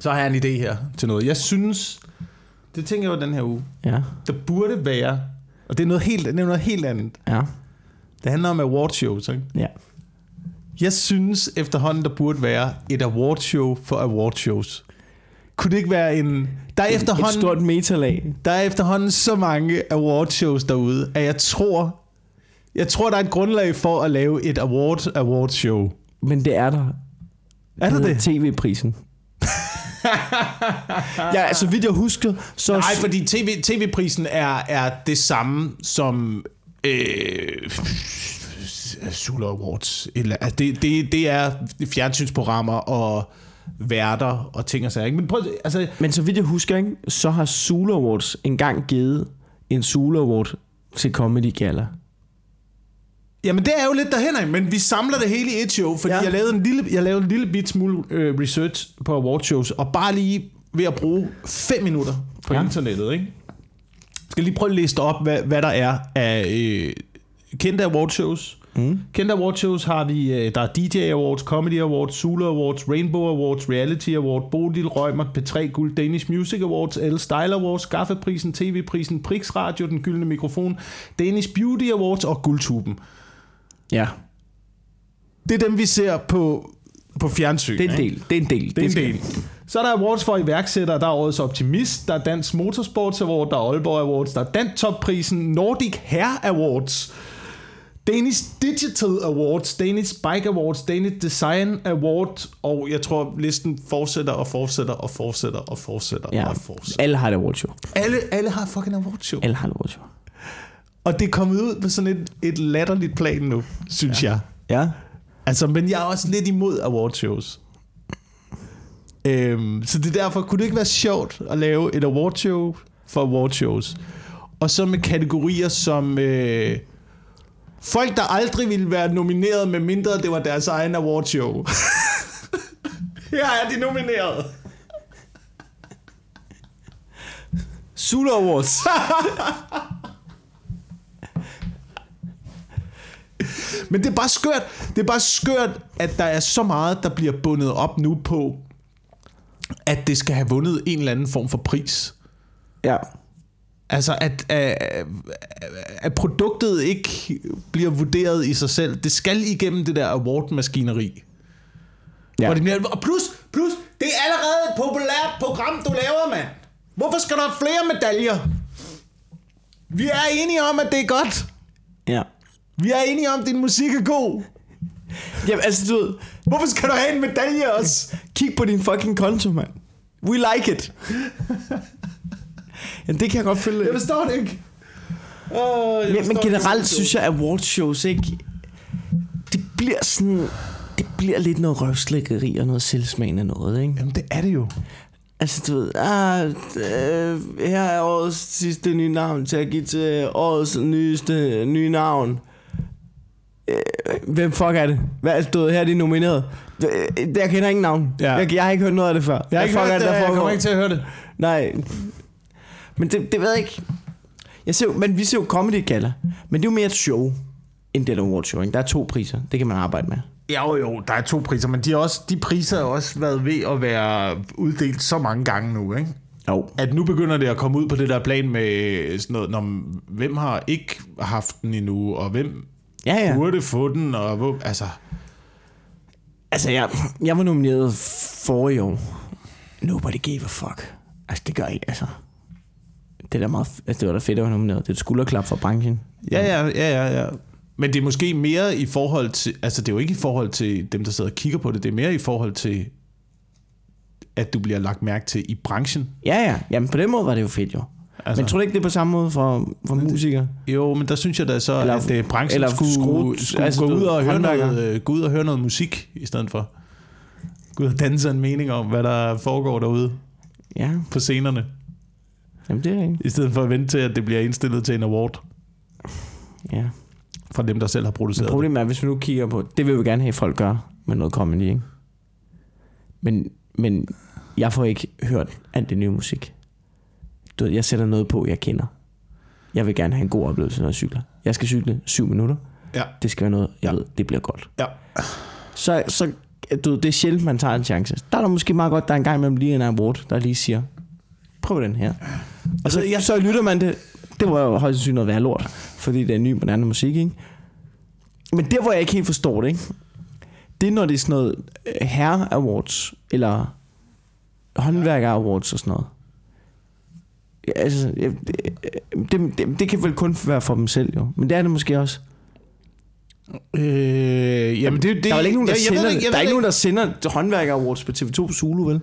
så har jeg en idé her til noget. Jeg synes, det tænker jeg jo den her uge, Ja, der burde være, og det er noget helt, det er noget helt andet. ja, Det handler om awardshows, ikke? ja. Jeg synes efterhånden, der burde være et awardshow for awardshows. Kunne det ikke være en... Der er, Et efterhånden, stort metalag. der er efterhånden så mange awardshows derude, at jeg tror, jeg tror, der er et grundlag for at lave et award awardshow. Men det er der. Er der hedder det? TV-prisen. ja, så vidt jeg husker, så... Nej, fordi TV, TV-prisen er, er det samme som øh, Sula Awards. Eller, altså det, det, det er fjernsynsprogrammer og værter og ting og sager. ikke? Men prøv, altså, Men så vidt jeg husker, ikke, så har Zulu Awards engang givet en Zulu Award til Comedy Gala. Jamen det er jo lidt derhen men vi samler det hele i et show, fordi ja. Jeg, lavede en lille, jeg lavede en lille bit smule øh, research på awardshows, og bare lige ved at bruge 5 minutter på ja. Internettet, ikke? Jeg skal lige prøve at liste op, hvad, hvad der er af øh, kendte awardshows. Mm. Kendte awardshows har vi, øh, der er DJ Awards, Comedy Awards, Zulu Awards, Rainbow Awards, Reality Award, Bodil Rømer, P3 Guld, Danish Music Awards, L Style Awards, Skaffeprisen, TV-prisen, Prix Radio, Den Gyldne Mikrofon, Danish Beauty Awards og Guldtuben. Ja, Det er dem, vi ser på, på fjernsyn. det er en del. Det er en del. Det er en del. Så er der awards for iværksættere, der er Årets Optimist, der er Dansk Motorsports Award, der er Aalborg Awards, der er Dantop-prisen, Nordic Hair Awards, Danish Digital Awards, Danish Bike Awards, Danish Design Award, og jeg tror, listen fortsætter og fortsætter og fortsætter og fortsætter Ja, og fortsætter. alle har et awardshow. Alle, alle har fucking awardshow. Alle har et awardshow. Og det er kommet ud på sådan et, et latterligt plan nu, synes ja. jeg. Ja. Altså, men jeg er også lidt imod awardshows. Øhm, så det er derfor, kunne det ikke være sjovt at lave et awardshow for awardshows? Og så med kategorier som... Øh, folk, der aldrig ville være nomineret, med mindre det var deres egen awardshow. Her er de nomineret. Zulu Awards. Men det er bare skørt, det er bare skørt, at der er så meget, der bliver bundet op nu på, at det skal have vundet en eller anden form for pris. Ja. Altså, at, at, at produktet ikke bliver vurderet i sig selv. Det skal igennem det der award-maskineri. Ja. Og, det bliver, og plus, plus, det er allerede et populært program, du laver, mand. Hvorfor skal der have flere medaljer? Vi er enige om, at det er godt. Ja. Vi er enige om, at din musik er god. Jamen, altså, du ved, Hvorfor skal du have en medalje også? kig på din fucking konto, mand. We like it. Jamen, det kan jeg godt følge. Jeg forstår det ikke. Oh, jeg Men, forstår men det generelt ikke. synes jeg, at awardshows, ikke? Det bliver sådan... Det bliver lidt noget røvslækkeri og noget selvsmagende noget, ikke? Jamen, det er det jo. Altså, du ved, ah, øh, her er årets sidste nye navn til at give til årets nyeste nye navn. Hvem fuck er det? Hvad, du ved, her er de nomineret. Jeg kender ingen navn. Ja. Jeg, jeg har ikke hørt noget af det før. Jeg har ikke hørt er det, jeg foregår? kommer ikke til at høre det. Nej. Men det, det ved jeg ikke. Jeg ser jo, men vi ser jo Comedy Gala. Men det er jo mere et show, end det er et award show. Ikke? Der er to priser. Det kan man arbejde med. Jo, jo, der er to priser, men de, er også, de priser har også været ved at være uddelt så mange gange nu, ikke? Jo. At nu begynder det at komme ud på det der plan med sådan noget, når, hvem har ikke haft den endnu, og hvem Ja, ja. burde få den, og hvor, altså... Altså, jeg, jeg var nomineret for i år. Nobody gave a fuck. Altså, det gør ikke, altså. Det, er da meget, altså, det var da fedt at være nomineret. Det er et skulderklap for branchen. Ja, ja, ja, ja, ja. Men det er måske mere i forhold til, altså det er jo ikke i forhold til dem, der sidder og kigger på det, det er mere i forhold til, at du bliver lagt mærke til i branchen. Ja, ja. Jamen, på den måde var det jo fedt, jo. Altså, men tror du ikke, det er på samme måde for, for musikere? Jo, men der synes jeg da så, Eller- at øh, branchen eller skulle, skru- skulle altså, gå, ud og høre noget, øh, gå ud og høre noget musik i stedet for. Gå ud og danse en mening om, hvad der foregår derude Ja, på scenerne. jamen det er ikke. I stedet for at vente til, at det bliver indstillet til en award Ja. fra dem, der selv har Men produceret det. problemet er, hvis vi nu kigger på, det vil vi gerne have, at folk gør med noget comedy, ikke? Men, men jeg får ikke hørt alt det nye musik. Du ved, jeg sætter noget på, jeg kender. Jeg vil gerne have en god oplevelse, når jeg cykler. Jeg skal cykle syv minutter. Ja. Det skal være noget, jeg Ja. ved, det bliver godt. Ja. Så, så du ved, det er sjældent, man tager en chance. Der er der måske meget godt, der er en gang imellem lige en award, der lige siger, prøv den her. Og så, jeg- så lytter man det. Det var jo højst sandsynligt noget værd lort, fordi det er ny moderne musik, ikke? Men der, hvor jeg ikke helt forstår det, ikke? det er, når det er sådan noget øh, herre awards, eller håndværker awards og sådan noget. Altså, det, det, det, kan vel kun være for dem selv, jo. Men det er det måske også. Øh, jamen det, det, Der er vel ikke nogen, der, jeg, jeg sender, ikke- jeg der er ikke ikke- nogen, der sender håndværker awards på TV2 Zulu, vel?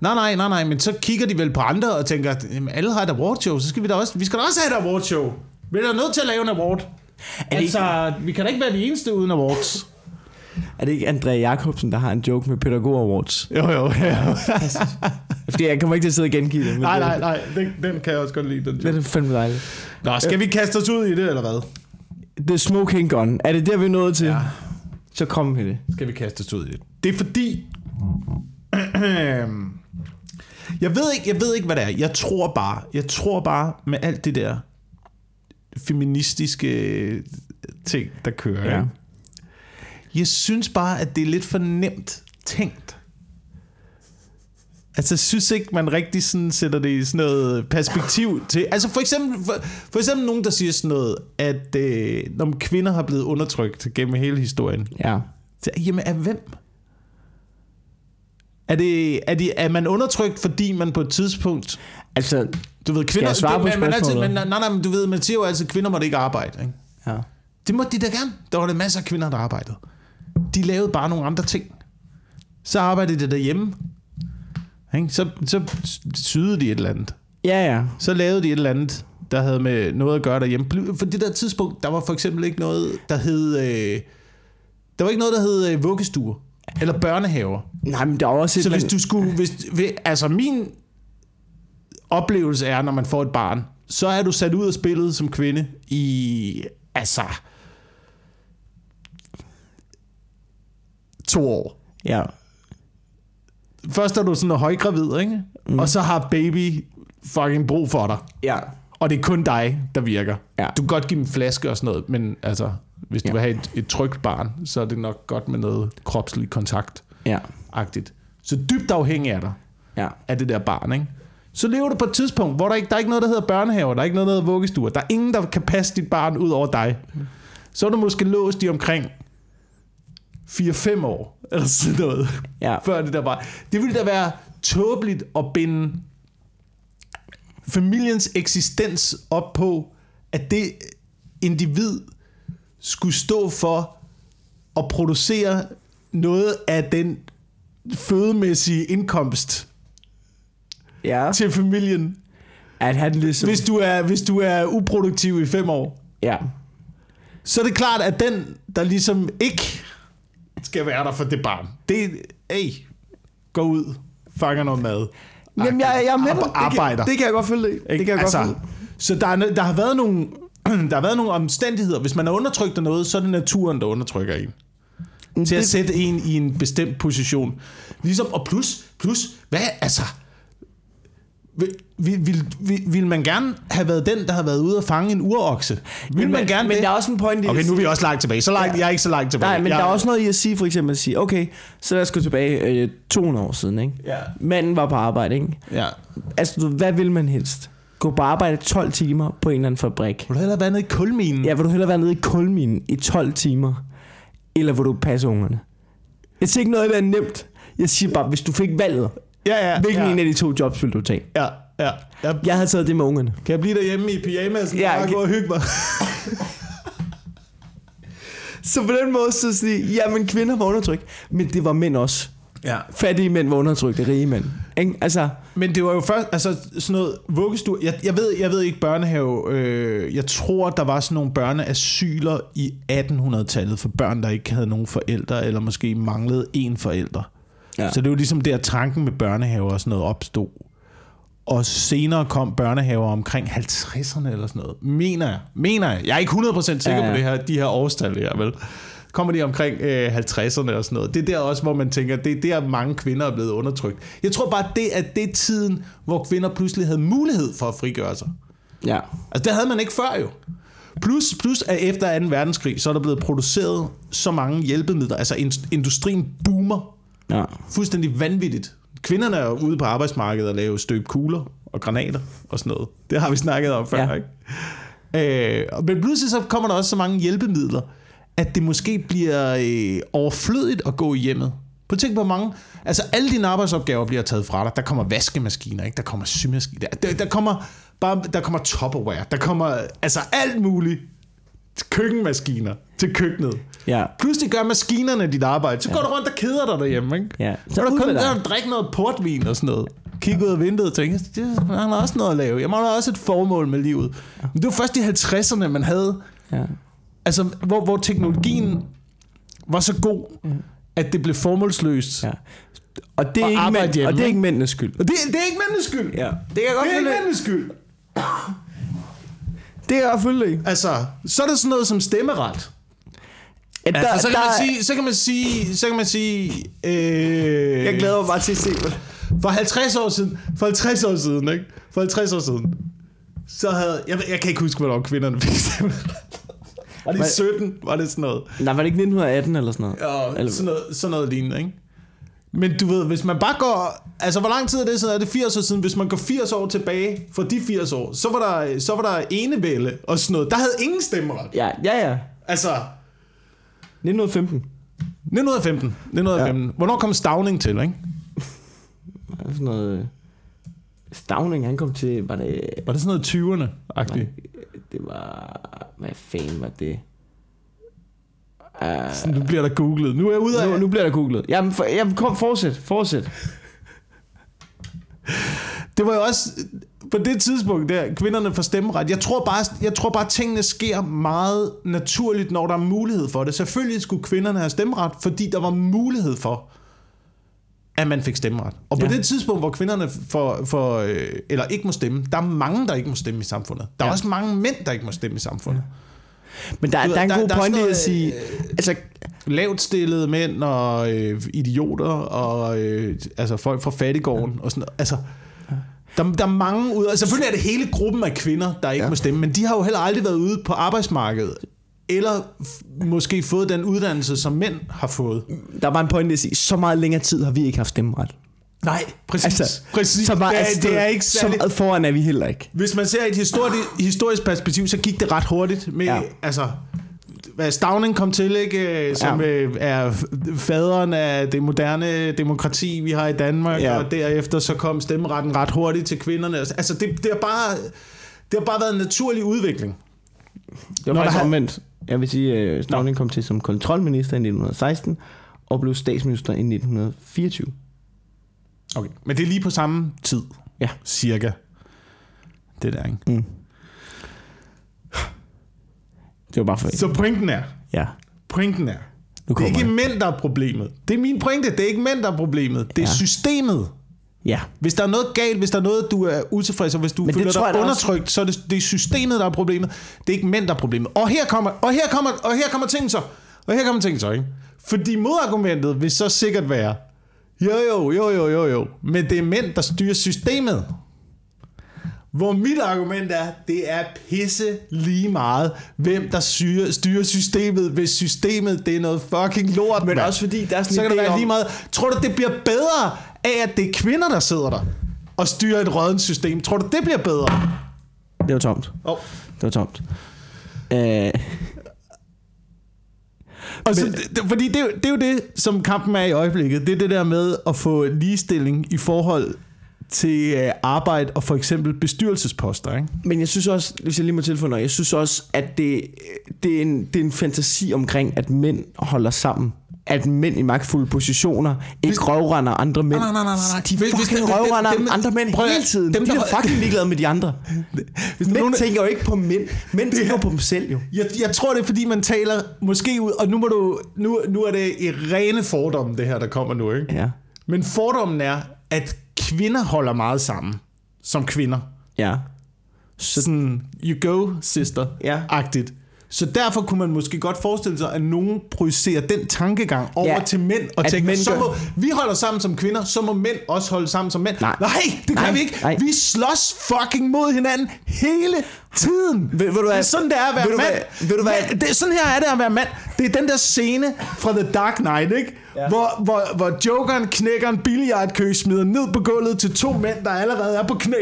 Nej, nej, nej, nej, men så kigger de vel på andre og tænker, jamen, alle har et awardshow, så skal vi da også, vi skal da også have et awardshow. Vi er da nødt til at lave en award. det altså, vi kan da ikke være de eneste uden awards. Er det ikke Andrea Jacobsen, der har en joke med Pædagog Awards? Jo, jo, ja. Fordi jeg kommer ikke til at sidde og gengive det. nej, nej, nej, den, den kan jeg også godt lide, den Det er fandme dejligt. Nå, skal vi kaste os ud i det, eller hvad? The Smoking Gun. Er det der, vi er nået til? Ja. Så kom med det. Skal vi kaste os ud i det? Det er fordi... jeg ved ikke, jeg ved ikke, hvad det er. Jeg tror bare, jeg tror bare med alt det der feministiske ting, der kører. Ja. Ja. Jeg synes bare, at det er lidt for nemt tænkt. Altså, jeg synes ikke, man rigtig sådan sætter det i sådan noget perspektiv til... Altså, for eksempel, for, for eksempel nogen, der siger sådan noget, at øh, når kvinder har blevet undertrykt gennem hele historien, Ja. så, Jamen, af hvem? Er, det, er, det, er man undertrykt, fordi man på et tidspunkt... Altså, Du ved, kvinder... jeg svare på det, man, man altid, men, nej, nej, men du ved, man siger jo altid, at kvinder måtte ikke arbejde. Ikke? ja. Det måtte de da gerne. Der var der masser af kvinder, der arbejdede. De lavede bare nogle andre ting. Så arbejdede de derhjemme. Ikke? Så, så syede de et eller andet. Ja, ja. Så lavede de et eller andet, der havde med noget at gøre derhjemme. For det der tidspunkt, der var for eksempel ikke noget, der hed... Øh, der var ikke noget, der hed øh, vuggestuer. Eller børnehaver. Nej, men der er også. Så hvis du skulle... Hvis, altså min oplevelse er, når man får et barn, så er du sat ud af spillet som kvinde i... Altså... To år. Ja. Først er du sådan højgravid, ikke? Mm. Og så har baby fucking brug for dig. Ja. Og det er kun dig, der virker. Ja. Du kan godt give dem en flaske og sådan noget, men altså... Hvis du Ja. vil have et, et trygt barn, så er det nok godt med noget kropslig kontakt Ja. agtigt. Så dybt afhængig af dig, Ja. af det der barn, ikke? Så lever du på et tidspunkt, hvor der ikke der er ikke noget, der hedder børnehaver, der er ikke noget, der hedder vuggestuer. Der er ingen, der kan passe dit barn ud over dig. Så er du måske låst i omkring 4-5 år, eller sådan noget, Ja. før det der bare... Det ville da være tåbeligt at binde familiens eksistens op på, at det individ skulle stå for at producere noget af den fødemæssige indkomst Ja. til familien, At han ligesom... hvis du er, hvis du er uproduktiv i fem år. Ja. Så er det klart, at den, der ligesom ikke skal være der for det barn, det hey, gå ud, fanger noget mad. Jamen, jeg, jeg er med. Arbe- Arbejder. Det kan, det kan jeg godt følge i. Det kan jeg altså, godt følge. Så der, er, der har været nogle der har været nogle omstændigheder. Hvis man er undertrykt af noget, så er det naturen, der undertrykker en. Til at Det- sætte en i en bestemt position. Ligesom, og plus, plus, hvad, altså... Vil, vil, vil, vil, man gerne have været den, der har været ude og fange en urokse? Vil man gerne men det? der er også en point i Okay, nu er vi også langt tilbage. Så langt, Ja. jeg er ikke så langt tilbage. Nej, men jeg, der er også noget i at sige, for eksempel at sige, okay, så lad os gå tilbage øh, 200 år siden, ikke? Ja. Manden var på arbejde, ikke? Ja. Altså, hvad vil man helst? Gå på arbejde 12 timer på en eller anden fabrik? Vil du hellere være nede i kulminen? Ja, vil du hellere være nede i kulminen i 12 timer? Eller vil du passe ungerne? Jeg siger ikke noget det er nemt. Jeg siger bare, hvis du fik valget, ja, ja. hvilken ja. en af de to jobs vil du tage? Ja, ja. ja. Jeg havde taget det med ungerne. Kan jeg blive derhjemme i pyjamas og Ja, bare okay. gå og hygge mig? Så på den måde så sige, ja, men kvinder var undertrykt, men det var mænd også. Ja. Fattige mænd var undertrykte, rige mænd. Ikke? Altså, Men det var jo først, altså sådan noget vuggestue, jeg, jeg, ved, jeg ved ikke børnehave, øh, jeg tror, der var sådan nogle børneasyler i 1800-tallet for børn, der ikke havde nogen forældre, eller måske manglede en forælder. Ja. Så det var ligesom der tanken med børnehaver og sådan noget opstod. Og senere kom børnehaver omkring 50'erne eller sådan noget. Mener jeg. Mener jeg. Jeg er ikke 100% sikker Ja, på det her, de her årstal her, vel? Kommer de omkring øh, 50'erne og sådan noget. Det er der også, hvor man tænker, det er der mange kvinder er blevet undertrykt. Jeg tror bare, det er det er tiden, hvor kvinder pludselig havde mulighed for at frigøre sig. ja. Altså, det havde man ikke før jo. Plus, plus at efter 2. verdenskrig, så er der blevet produceret så mange hjælpemidler. Altså, ind- industrien boomer ja. fuldstændig vanvittigt. Kvinderne er ude på arbejdsmarkedet og lave støb kugler og granater og sådan noget. Det har vi snakket om før, Ja. ikke? Øh, men pludselig så kommer der også så mange hjælpemidler, at det måske bliver øh, overflødigt at gå i hjemmet. At tænke på mange... Altså alle dine arbejdsopgaver bliver taget fra dig. Der kommer vaskemaskiner, ikke? Der kommer symaskiner. Der, der, kommer bare, der kommer Tupperware. Der kommer altså alt muligt. Køkkenmaskiner til køkkenet. Ja. Pludselig gør maskinerne dit arbejde. Så går du rundt og keder dig derhjemme, ikke? Ja. Så er ud kun der, drikke noget portvin og sådan noget. Kigge ud af vinduet og tænke, det har også noget at lave. Jeg må også et formål med livet. Men det var først i 50'erne, man havde, Ja. altså, hvor, hvor teknologien var så god, at det blev formålsløst. ja. Og det, er ikke mænd, hjemme, og det er ikke? mændenes skyld. Og det, det er ikke mændenes skyld. Ja. Det kan jeg godt Det er ikke mændenes skyld. Det kan jeg. Altså, så er der sådan noget som stemmeret. At der, Altså, så, kan der, man sige, så kan man sige, så kan man sige, øh, Jeg glæder mig bare til at se det. For 50 år siden, for 50 år siden, ikke? For 50 år siden, så havde, jeg, jeg kan ikke huske, hvornår kvinderne fik stemme. Var det i Hvad- 17? Var det sådan noget? Nej, var det ikke 1918 eller sådan noget? Ja, Eller- sådan noget, sådan noget lignende, ikke? Men du ved, hvis man bare går... Altså, hvor lang tid er det siden? Er det 80 år siden? Hvis man går 80 år tilbage for de 80 år, så var der, så var der enevælde og sådan noget. Der havde ingen stemmeret. Ja, ja, ja. Altså, 1915. 1915. 1915. Ja. Hvornår kom Stavning til, ikke? Er sådan noget... Stavning, han kom til... Var det... Var det sådan noget 20'erne-agtigt? Det var... Hvad fanden var det? Uh, Nu bliver der googlet. Nu er jeg ude af... nu, nu bliver der googlet. Jamen, for, jamen kom, fortsæt, fortsæt. Det var jo også på det tidspunkt der, kvinderne får stemmeret. Jeg tror bare, jeg tror bare tingene sker meget naturligt, når der er mulighed for det. Selvfølgelig skulle kvinderne have stemmeret, fordi der var mulighed for, at man fik stemmeret. Og på Ja. det tidspunkt, hvor kvinderne får, får, øh, eller ikke må stemme, der er mange, der ikke må stemme i samfundet. Der er Ja. også mange mænd, der ikke må stemme i samfundet. Men der, Du der er en der- god der er point i at sige... noget, Altså, Lavt stillede mænd og øh, idioter og øh, altså folk fra fattigården og sådan noget. Altså, der, der er mange ud. Altså, selvfølgelig er det hele gruppen af kvinder, der ikke ja. Ja. må stemme, men de har jo heller aldrig været ude på arbejdsmarkedet eller måske fået den uddannelse, som mænd har fået. Der var en pointe at sige, så meget længere tid har vi ikke haft stemmeret. Nej, præcis. Altså, præcis. Så meget, det, er, altså, det er ikke så særlig... meget foran er vi heller ikke. Hvis man ser et historisk, historisk perspektiv, så gik det ret hurtigt med, ja. Altså, hvad Stavning kom til, ikke, som ja. Ja. er faderen af det moderne demokrati, vi har i Danmark, ja. Og derefter så kom stemmeretten ret hurtigt til kvinderne. Altså, det, det, har bare, det har bare været en naturlig udvikling. Det var Nå, faktisk der har- omvendt. Jeg vil sige, at Stavning kom til som kontrolminister i 1916, og blev statsminister i 1924. Okay. Men det er lige på samme tid, Ja. cirka. Det der, ikke? Mm. Det var bare for... Så pointen er, Ja, pointen er, nu det er ikke jeg. mænd, der er problemet. Det er min pointe, det er ikke mænd, der er problemet. Det er Ja. systemet. Ja, Hvis der er noget galt, hvis der er noget, du er utilfreds, og hvis du Men føler dig undertrykt, så er det, det er systemet, der er problemet. Det er ikke mænd, der er problemet. Og her kommer, og her kommer, og her kommer ting så. Og her kommer ting så, ikke? Fordi modargumentet vil så sikkert være, jo jo, jo jo, jo jo, men det er mænd, der styrer systemet. Hvor mit argument er, det er pisse lige meget, hvem der styrer, styrer systemet, hvis systemet det er noget fucking lort. Men også fordi der er sådan så kan det være om- lige meget. Tror du, det bliver bedre af, at det er kvinder, der sidder der og styrer et rådent system? Tror du, det bliver bedre? det var tomt. Oh. Det var tomt. Øh, Og så, det, fordi det, er det er jo det, som kampen er i øjeblikket. Det er det der med at få ligestilling i forhold til øh, arbejde og for eksempel bestyrelsesposter. Ikke? men jeg synes også, hvis jeg lige må tilføje noget, jeg synes også, at det, det, er en, det er en fantasi omkring, at mænd holder sammen. At mænd i magtfulde positioner ikke røvrender andre mænd. Nej, nej, nej, nej. De Hvis- hvis fucking det- det- røvrender dem- andre mænd prøv hele tiden. dem, de der- er fucking ligeglade med de andre. Hvis Mænd nogen- tænker jo ikke på mænd. Mænd tænker på dem selv jo. Jeg, jeg tror, det er fordi, man taler måske ud, og nu, må du, nu, nu er det i rene fordomme, det her, der kommer nu. Ikke? Ja. Men fordommen er, at kvinder holder meget sammen som kvinder. Ja. Så sådan, you go, sister, Ja. agtigt. Så derfor kunne man måske godt forestille sig, at nogen projicerer den tankegang over Ja. til mænd, og At tænker, mænd så må, vi holder sammen som kvinder, så må mænd også holde sammen som mænd. Nej. Nej det Nej, kan vi ikke. nej. Vi slås fucking mod hinanden hele tiden. Ved- ved du hvad? Det er sådan, det er at være Ved mand. hvad? Ved du hvad? Ja, det, er- sådan her er det at være mand. Det er den der scene fra The Dark Knight, ikke? Ja. Hvor, hvor, hvor Jokeren knækker en billiardkø, smider ned på gulvet til to mænd, der allerede er på knæ.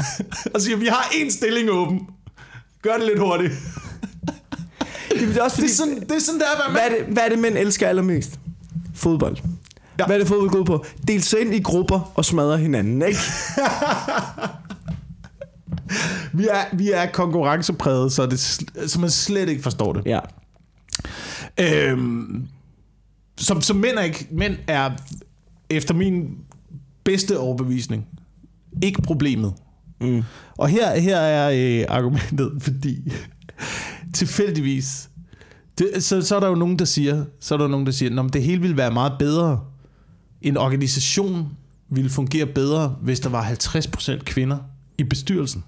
og siger, vi har én stilling åben. Gør det lidt hurtigt. Jamen, det er også Det fordi, er sådan, det er sådan der at være hvad, mand. er det, hvad er det, mænd elsker allermest? Fodbold. Ja. Hvad er det fodbold går på? Del sig ind i grupper og smadre hinanden, ikke? Vi er, vi er konkurrencepræget, så, det, så man slet ikke forstår det. Ja. Øhm, som, som mænd, er ikke, mænd er, efter min bedste overbevisning, ikke problemet. Mm. Og her, her er øh, argumentet, fordi tilfældigvis, det, så, så er der jo nogen, der siger, så er der jo nogen, der siger, at det hele ville være meget bedre. En organisation ville fungere bedre, hvis der var 50% kvinder i bestyrelsen.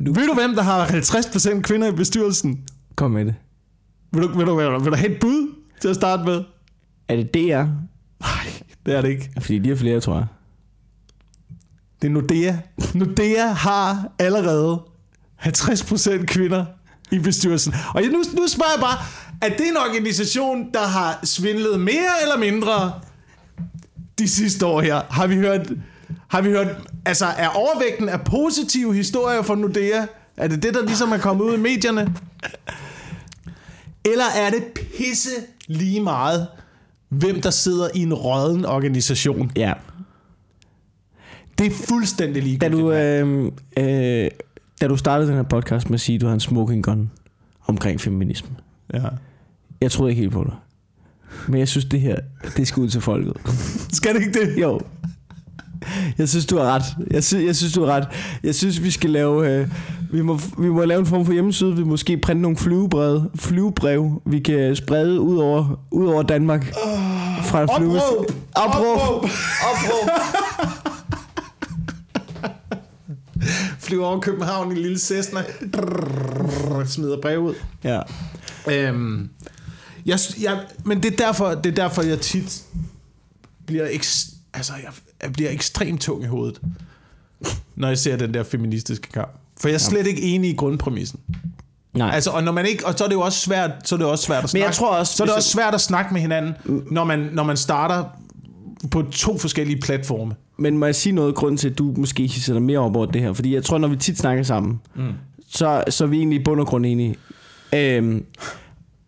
Nu. Ved du, hvem der har 50% kvinder i bestyrelsen? Kom med det. Vil du, vil, du, vil, du, vil du have et bud til at starte med? Er det DR? Nej, det er det ikke. Fordi de er flere, tror jeg. Det er Nordea. Nordea har allerede 50% kvinder i bestyrelsen. Og jeg, nu, nu spørger jeg bare, er det en organisation, der har svindlet mere eller mindre de sidste år her? Har vi hørt, har vi hørt altså er overvægten af positive historier fra Nordea? Er det det, der ligesom er kommet ud i medierne? Eller er det pisse lige meget, hvem der sidder i en råden organisation? Ja. Det er fuldstændig Da ligegyldigt. du, mand. øh, øh, da du startede den her podcast med at sige, at du har en smoking gun omkring feminisme. Ja. Jeg troede ikke helt på det. Men jeg synes, det her, det skal ud til folket. Skal det ikke det? Jo. Jeg synes, du har ret. Jeg synes, jeg synes du har ret. Jeg synes, vi skal lave... Øh, vi, må, vi må lave en form for hjemmeside. Vi må måske printe nogle flyvebrev, flyvebrev vi kan sprede ud over, ud over Danmark. Fra en flyve- Opråb! Opråb! Opråb! Opråb! Flyver over København i lille Cessna. Smider brev ud. Ja. Øhm, jeg, jeg, men det er, derfor, det er derfor, jeg tit bliver, eks, altså, jeg, jeg bliver ekstremt tung i hovedet, når jeg ser den der feministiske kamp. For jeg er slet ikke enig i grundpræmissen. Nej. Altså, og, når man ikke, og så er det jo også svært, så er det også svært at Men snakke. jeg tror også, så er det også svært at snakke med hinanden, når man, når man starter på to forskellige platforme. Men må jeg sige noget grund til, at du måske hisser dig mere op over det her? Fordi jeg tror, når vi tit snakker sammen, mm. så, så er vi egentlig i bund og grund enige. Øhm,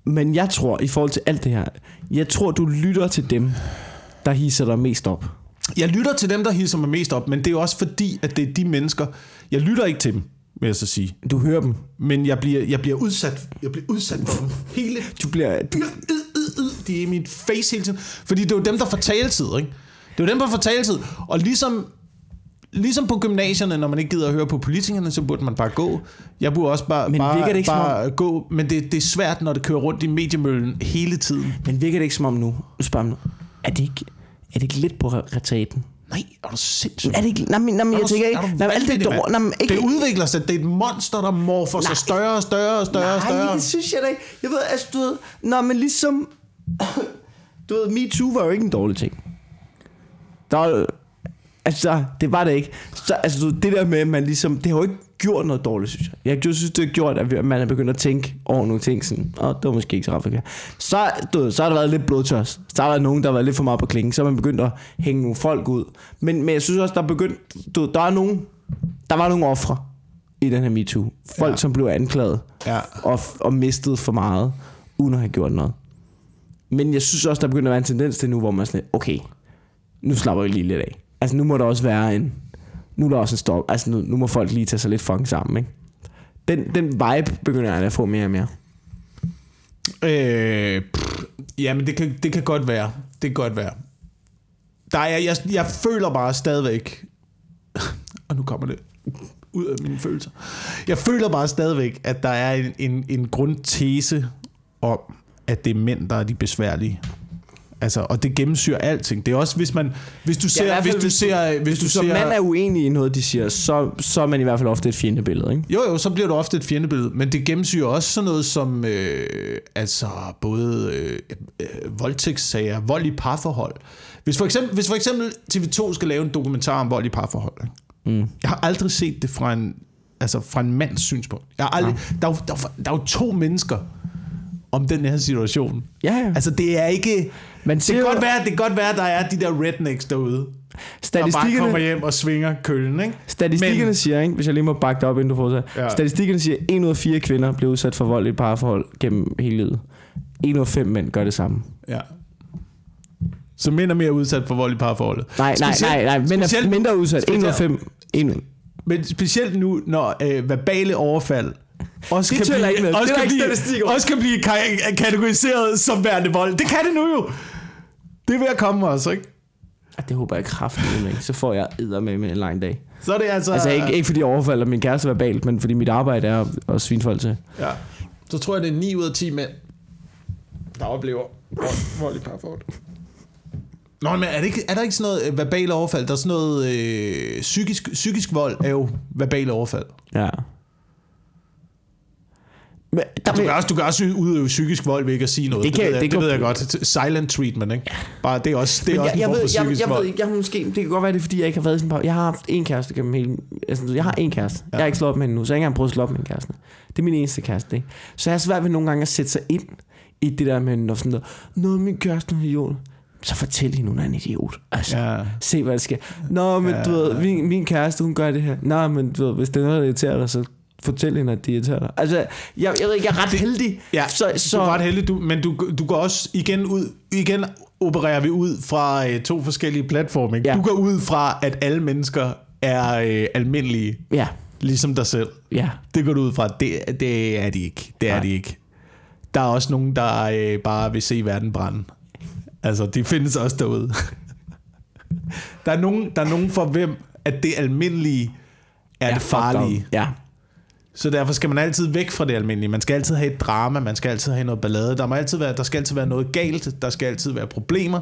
men jeg tror, i forhold til alt det her, jeg tror, du lytter til dem, der hisser dig mest op. Jeg lytter til dem, der hisser mig mest op, men det er jo også fordi, at det er de mennesker, jeg lytter ikke til dem, vil jeg så sige. Du hører dem. Men jeg bliver, jeg bliver udsat, jeg bliver udsat for dem hele Du bliver... Du, yd, yd, yd, de er i mit face hele tiden. Fordi det er jo dem, der får taletid, ikke? Det er jo dem, der får taletid. Og ligesom, ligesom på gymnasierne, når man ikke gider at høre på politikerne, så burde man bare gå. Jeg burde også bare, Men bare, det ikke bare gå. Men det, det er svært, når det kører rundt i mediemøllen hele tiden. men virker det ikke som om nu, mig nu, er det ikke, er det ikke lidt på retræten? Nej, er du sindssyg? Er det ikke... Nej, nej, Er jeg du- tænker ikke... Nej, alt det dår... Nej, ikke... Det udvikler sig. Det er et monster, der morfer sig større og større og større og større. Nej, det synes jeg da ikke. Jeg ved, altså, du ved... Nå, men ligesom... Du ved, MeToo var jo ikke en dårlig ting. Der altså, det var det ikke. Så, altså, det der med, at man ligesom... Det har jo ikke gjort noget dårligt, synes jeg. Jeg synes, det har gjort, at man er begyndt at tænke over nogle ting. Sådan, Åh, det var måske ikke så forkert. Så, du så har der været lidt blodtørs. Så har der nogen, der har været lidt for meget på klingen. Så har man begyndt at hænge nogle folk ud. Men, men jeg synes også, der er begyndt... Du, der er nogen... Der var nogle ofre i den her MeToo. Folk, Ja. som blev anklaget Ja. og, og mistet for meget, uden at have gjort noget. Men jeg synes også, der begynder at være en tendens til nu, hvor man er sådan okay, nu slapper vi lige lidt af. Altså nu må der også være en, nu er der også en stop. Altså nu, nu må folk lige tage sig lidt fucking sammen, ikke? Den, den vibe begynder jeg at få mere og mere. Øh, pff, jamen, det kan, det kan godt være. Det kan godt være. Der er, jeg, jeg føler bare stadigvæk... Og nu kommer det ud af mine følelser. Jeg føler bare stadigvæk, at der er en, en, en grundtese om, at det er mænd, der er de besværlige. Altså, og det gennemsyrer alting. Det er også, hvis man... Hvis du ser... hvis fald, du hvis ser... Hvis, Hvis du som ser, mand er uenig i noget, de siger, så, så er man i hvert fald ofte et fjendebillede, ikke? Jo, jo, så bliver du ofte et fjendebillede, men det gennemsyrer også sådan noget som øh, altså både øh, øh, voldtægtssager, vold i parforhold. Hvis for, eksempel, hvis for eksempel TV2 skal lave en dokumentar om vold i parforhold, ikke? Mm. jeg har aldrig set det fra en, altså fra en mands synspunkt. Jeg har aldrig, der, er der, er der er jo to mennesker om den her situation. Ja, ja. Altså det er ikke... Man Det siger kan, jo- godt være, det kan godt være, at der er de der rednecks derude, der bare Statistikkerne, kommer hjem og svinger køllen, ikke? Statistikkerne Men- siger, ikke, hvis jeg lige må bakke det op, inden du fortsætter. Ja. Statistikkerne siger, at 1 ud af 4 kvinder bliver udsat for vold i et parforhold gennem hele livet. 1 ud af 5 mænd gør det samme. Ja. Så mænd er mere udsat for vold i parforholdet. Nej, nej, Specielt- nej, nej. Mænd er specielt- mindre udsat. 1 ud af 5. 1 Men specielt nu, når øh, verbale overfald også Det kan, blive, ikke med. Det også, der kan blive, også kan blive ka- kategoriseret som værende vold. Det kan det nu jo. Det er ved at komme også, ikke? Det håber jeg kraftigt ikke. Så får jeg æder med en lang dag. Så er det altså... Altså ikke, ikke fordi jeg overfalder min kæreste verbalt, men fordi mit arbejde er at, at svine folk til. Ja. Så tror jeg, det er 9 ud af 10 mænd, der oplever vold, vold i parforhold. Nå, men er, det ikke, er der ikke sådan noget øh, verbale overfald? Der er sådan noget øh, psykisk, psykisk vold er jo verbale overfald. Ja. Men der Du kan, også, du kan også udøve psykisk vold ved ikke at sige noget. Det Det, kan- det, ved, jeg, det det, kan- ved jeg godt. Silent treatment, ikke? Bare, det er også, det er også jeg, en jeg, form ved, for jeg, psykisk jeg, ved vold. ikke, jeg, måske, det kan godt være, det er, fordi jeg ikke har været sådan en par Jeg har haft en kæreste gennem hele... Altså, jeg har en kæreste. Ja. Jeg har ikke slået op med hende nu, så jeg har ikke engang prøvet at slå op med en kæreste. Det er min eneste kæreste, ikke? Så jeg har svært ved nogle gange at sætte sig ind i det der med, når sådan noget, Nå, min kæreste er idiot. Så fortæl hende, hun er en idiot. Altså, Ja. se hvad der sker. Nå, men Ja. du ved, min, min kæreste, hun gør det her. Nå, men du ved, hvis det er noget, der irriterer dig, så fortæl hende, at det irriterer dig. Altså, jeg, jeg jeg er ret heldig. Ja, så, så... så, du er ret heldig, du, men du, du går også igen ud, igen opererer vi ud fra øh, to forskellige platforme. Ikke? Ja. Du går ud fra, at alle mennesker er øh, almindelige, Ja, ligesom dig selv. ja. Det går du ud fra. Det, det er de ikke. Det er Nej. de ikke. Der er også nogen, der øh, bare vil se verden brænde. Altså, de findes også derude. der, er nogen, der er nogen for hvem, at det almindelige er ja, det farlige. Ja, Så derfor skal man altid væk fra det almindelige. Man skal altid have et drama, man skal altid have noget ballade. Der, må altid være, der skal altid være noget galt, der skal altid være problemer.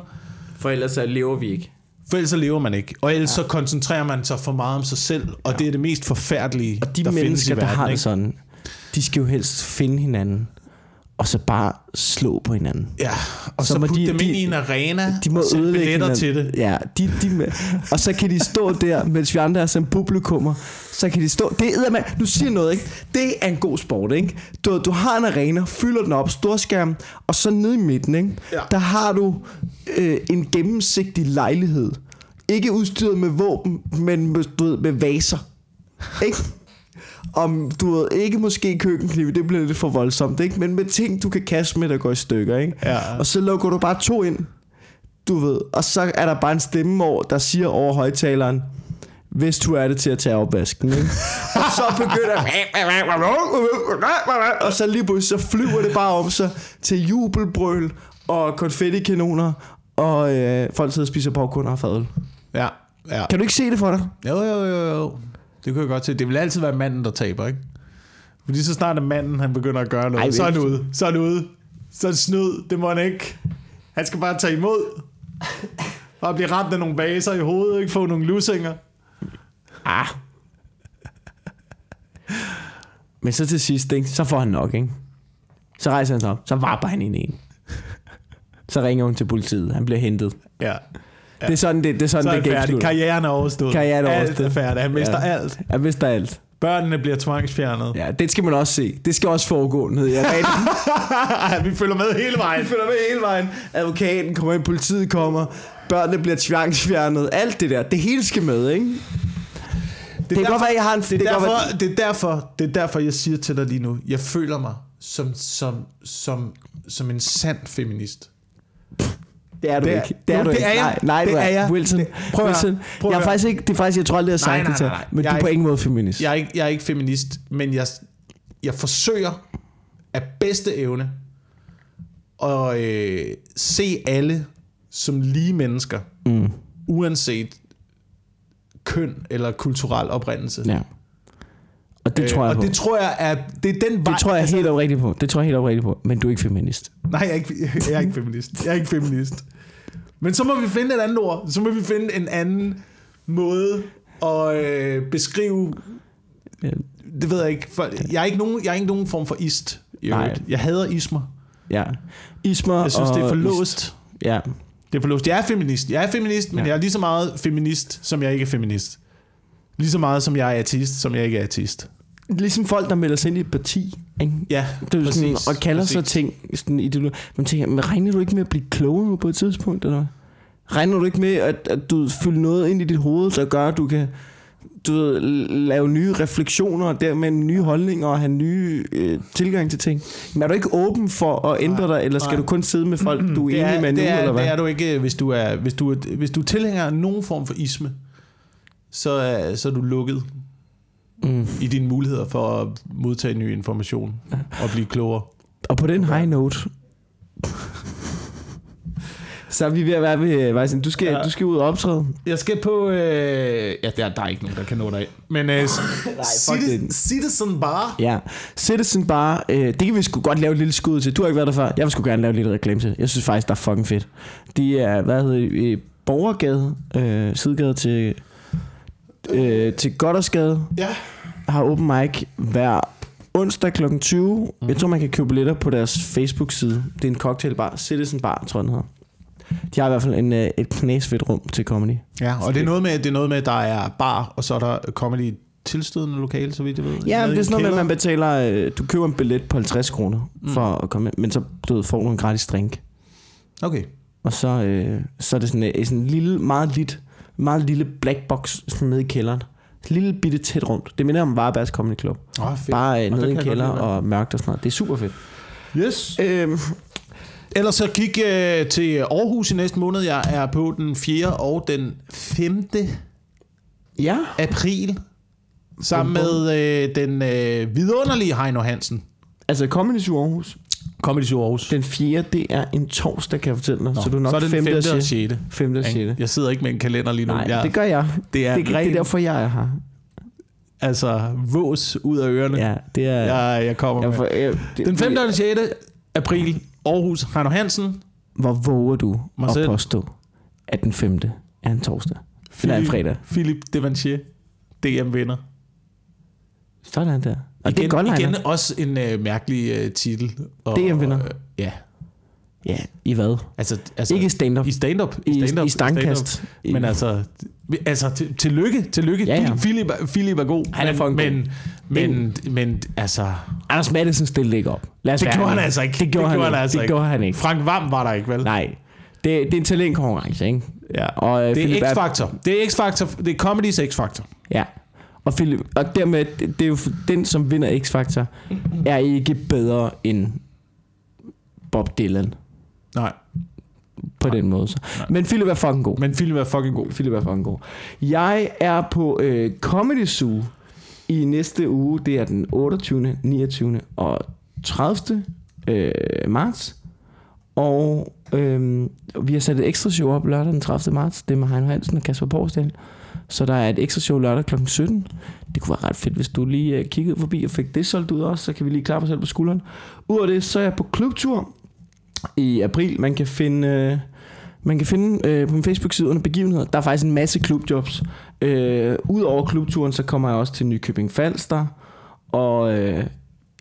for ellers så lever vi ikke. For ellers så lever man ikke. Og ellers ja. så koncentrerer man sig for meget om sig selv, og ja. det er det mest forfærdelige, Og de der findes i mennesker, der verden. har det ikke? sådan, de skal jo helst finde hinanden og så bare slå på hinanden. Ja, og Så så, må putte de- dem de- ind i en arena De må og sælge billetter hinanden. til det. Ja, de, de og så kan de stå der, mens vi andre er som publikummer, så kan de stå, det er med, nu siger noget, ikke? Det er en god sport, ikke? Du, du har en arena, fylder den op, storskærm, og så nede i midten, ikke? Ja. Der har du øh, en gennemsigtig lejlighed. Ikke udstyret med våben, men med, du ved, med vaser. Ikke? Om du ved, ikke måske køkkenknive, det bliver lidt for voldsomt, ikke? Men med ting, du kan kaste med, der går i stykker, ikke? Ja. Og så lukker du bare to ind, du ved. Og så er der bare en stemme over, der siger over højtaleren, hvis du er det til at tage opvasken, ikke? og så begynder og så lige pludselig så flyver det bare om sig til jubelbrøl og konfettikanoner, og øh, folk sidder og spiser popcorn og fadøl. Ja, ja. Kan du ikke se det for dig? Jo, jo, jo, jo. Det kunne jeg godt se. Det vil altid være manden, der taber, ikke? Fordi så snart er manden, han begynder at gøre noget, Ej, så er han ude. Så er han ude. Så er det snyd. Det må han ikke. Han skal bare tage imod. Og blive ramt af nogle vaser i hovedet, ikke? Få nogle lusinger. Ah. Men så til sidst, ikke? så får han nok, ikke? Så rejser han sig op, så varper han ind i en. Så ringer hun til politiet, han bliver hentet. Ja. Ja. Det er sådan, det, det, er sådan, Så er det han gik færdig. slut. Karrieren er overstået. Karrieren er Alt overstået. er færdigt. Han mister Ja. alt. Jeg mister alt. Børnene bliver tvangsfjernet. Ja, det skal man også se. Det skal også foregå ned i. Vi følger med hele vejen. Vi følger med hele vejen. Advokaten kommer ind, politiet kommer, børnene bliver tvangsfjernet. Alt det der. Det hele skal med, ikke? Det, kan godt være, jeg har en... Det er, kan godt derfor, det, er derfor, det er derfor, jeg siger til dig lige nu, jeg føler mig som, som, som, som en sand feminist. Det er du Det er- ikke. Det er Jo, du det ikke. er jeg. Nej, nej Det du er jeg. Wilson, Det- prøv. Wilson. Prøv jeg er faktisk ikke, det er faktisk, jeg tror aldrig, jeg har Nej, sagt nej, det til nej, dig. nej. Men Jeg du er er på ingen måde feminist. Jeg er ikke, jeg er ikke feminist, men jeg, jeg forsøger af bedste evne at øh, se alle som lige mennesker, Mm. uanset køn eller kulturel oprindelse. Ja. Og det tror jeg og på. det tror jeg er det er den vej. Det tror jeg helt oprigtigt på. Det tror jeg helt oprigtigt på. Men du er ikke feminist. Nej, jeg er, ikke, jeg er ikke feminist. Jeg er ikke feminist. Men så må vi finde et andet ord. Så må vi finde en anden måde at øh, beskrive... Ja. Det ved jeg ikke. For, jeg, er ikke nogen, jeg er ikke nogen form for ist. Nej. Jeg hader ismer. Ja. Ismer Jeg synes, og det er for låst. Ja. Det er for låst. Jeg er feminist. Jeg er feminist, men Ja. ja. jeg er lige så meget feminist, som jeg ikke er feminist. Lige så meget, som jeg er ateist, som jeg ikke er ateist. Ligesom folk, der melder sig ind i et parti. Ikke? Ja, Det er sådan, præcis, og kalder præcis. sig ting. Sådan ideolo- Man tænker, men regner du ikke med at blive klogere nu på et tidspunkt? Eller hvad? Regner du ikke med, at, at du fylder noget ind i dit hoved, der gør, at du kan du ved, lave nye refleksioner, og dermed nye holdninger og have nye øh, tilgang til ting? Men er du ikke åben for at ændre dig, eller skal nej. du kun sidde med folk, du er det enig med nu, det er, eller hvad? Det er du ikke, hvis du er, hvis du hvis du er tilhænger nogen form for isme, så er, så er du lukket Mm. i dine muligheder for at modtage ny information og blive klogere. Og på den high note, så er vi ved at være ved Vejsen. Du skal, Ja. du skal ud og optræde. Jeg skal på... Øh, ja, der, der er ikke nogen, der kan nå dig. Men øh, fuck Citizen, Bar. Ja, Citizen Bar, øh, det kan vi sgu godt lave et lille skud til. Du har ikke været der før. Jeg vil sgu gerne lave et lille reklame til. Jeg synes faktisk, der er fucking fedt. De er, hvad hedder det, øh, Borgergade, øh, sidegade til, øh, til Goddersgade, Ja. Har open mic hver onsdag kl. 20. Mhm. Mm. Jeg tror, man kan købe billetter på deres Facebook-side. Det er en cocktailbar. Citizen Bar, tror jeg, den hedder. De har i hvert fald en, øh, et knæsfedt rum til comedy. Ja, og det er noget med, det er noget med, at der er bar, og så er der comedy tilstødende lokale, så vidt jeg ved. Ja, Nede det er sådan noget med, at man betaler... Øh, du køber en billet på 50 kroner for Mm. at komme ind, men så du ved, får du en gratis drink. Okay. Og så, øh, så er det sådan, øh, sådan en lille, meget lidt, meget lille black box sådan nede i kælderen. Lille bitte tæt rundt. Det minder om Varebergs Comedy Club. Oh, fedt. Bare øh, nede i en kælder og mørkt og sådan noget. Det er super fedt. Yes. Øhm, Ellers så kig øh, til Aarhus i næste måned. Jeg er på den 4. og den 5. ja. april. Sammen med øh, den øh, vidunderlige Heino Hansen. Altså Comedy Zoo Aarhus. Comedy Show Aarhus. Den 4. det er en torsdag, kan jeg fortælle dig. Nå, så du er nok så er det den 5. 5. og og 6. 6. 5. og 6. Jeg sidder ikke med en kalender lige nu. Nej, jeg, det gør jeg. det er Det, det er derfor, jeg er her. altså vås ud af ørerne. Ja, det er... Jeg, jeg kommer jeg, for, jeg, det, Den 5. og 6. april, Aarhus, Heino Hansen. Hvor våger du Mig at selv. påstå, at den 5. er en torsdag? Eller en fredag? Philip Devanchier, DM vinder. Sådan der. Og igen, det er godt, igen også en øh, mærkelig øh, titel. Og, DM-vinder. øh, ja. Ja, i hvad? Altså, altså, Ikke stand-up. I stand-up. I, stand-up, i stangkast. stand-up. Men altså, altså til, tillykke, tillykke. Ja, ja. Philip, Philip er god. Han er men, fucking men, men, men, altså, Anders Madsen stillede ikke op. Lad os det gjorde han altså ikke. Det gjorde, han, ikke. altså det gjorde han ikke. Frank Vam var der ikke, vel? Nej. Det, det er en talentkonkurrence, ikke? Ja. Og, øh, Det er X-Factor. Det er X-Factor. Det er Comedy's X-Factor. Ja. Og, Philip, og dermed, det er jo den, som vinder X-Factor, er ikke bedre end Bob Dylan Nej. på den måde. Så. Men Philip er fucking god. Men Philip er fucking god. Philip er fucking god. Jeg er på øh, Comedy Zoo i næste uge. Det er den 28., 29. og 30. Øh, marts. Og øh, vi har sat et ekstra show op lørdag den 30. marts. Det er med Heino Hansen og Kasper Borgsdal. Så der er et ekstra show lørdag kl. 17. Det kunne være ret fedt, hvis du lige øh, kiggede forbi og fik det solgt ud også. Så kan vi lige klappe os selv på skulderen. Udover det, så er jeg på klubtur i april. Man kan finde... Øh, man kan finde øh, på min Facebook-side under begivenheder. Der er faktisk en masse klubjobs. Øh, Udover klubturen, så kommer jeg også til Nykøbing Falster. Og øh,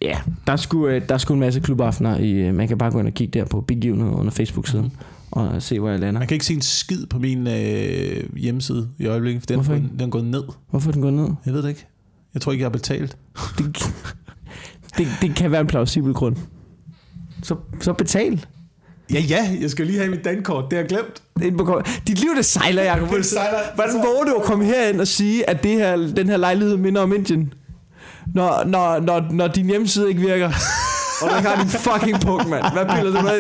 ja, der er, sgu, øh, der er sgu en masse klubaftener. I, øh, man kan bare gå ind og kigge der på begivenheder under Facebook-siden. Og se, hvor jeg lander. Man kan ikke se en skid på min øh, hjemmeside i øjeblikket, for den, Hvorfor er ikke? gået- den er gået ned. Hvorfor er den gået ned? Jeg ved det ikke. Jeg tror ikke, jeg har betalt. Det, det, det kan være en plausibel grund. Så, så betal. Ja, ja, jeg skal lige have mit dankort. Det har jeg glemt. Dit liv, det sejler, Jacob. Det sejler. Hvordan våger du at komme herind og sige, at det her, den her lejlighed minder om Indien? Når, når, når, når din hjemmeside ikke virker. og du ikke har din fucking punkt, mand. Hvad piller du med?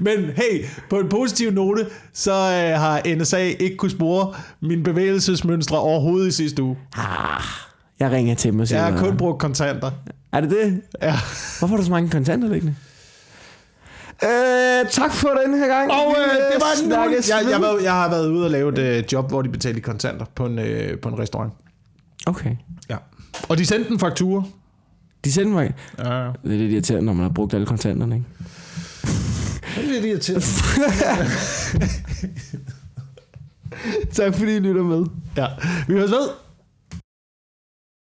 Men hey, på en positiv note, så øh, har NSA ikke kunne spore mine bevægelsesmønstre overhovedet i sidste uge. Ah, jeg ringer til dem og siger, Jeg har noget. kun brugt kontanter. Er det det? Ja. Hvorfor har du så mange kontanter liggende? Øh, tak for den her gang. Og øh, det var den jeg, jeg, været, jeg har været ude og lave et øh, job, hvor de betalte kontanter på en, øh, på en restaurant. Okay. Og de sendte en faktura. De sendte mig... Ja, ja. Det er lidt irriterende, når man har brugt alle kontanterne, ikke? Det er lidt irriterende. tak fordi I lytter med. Ja. Vi høres ved.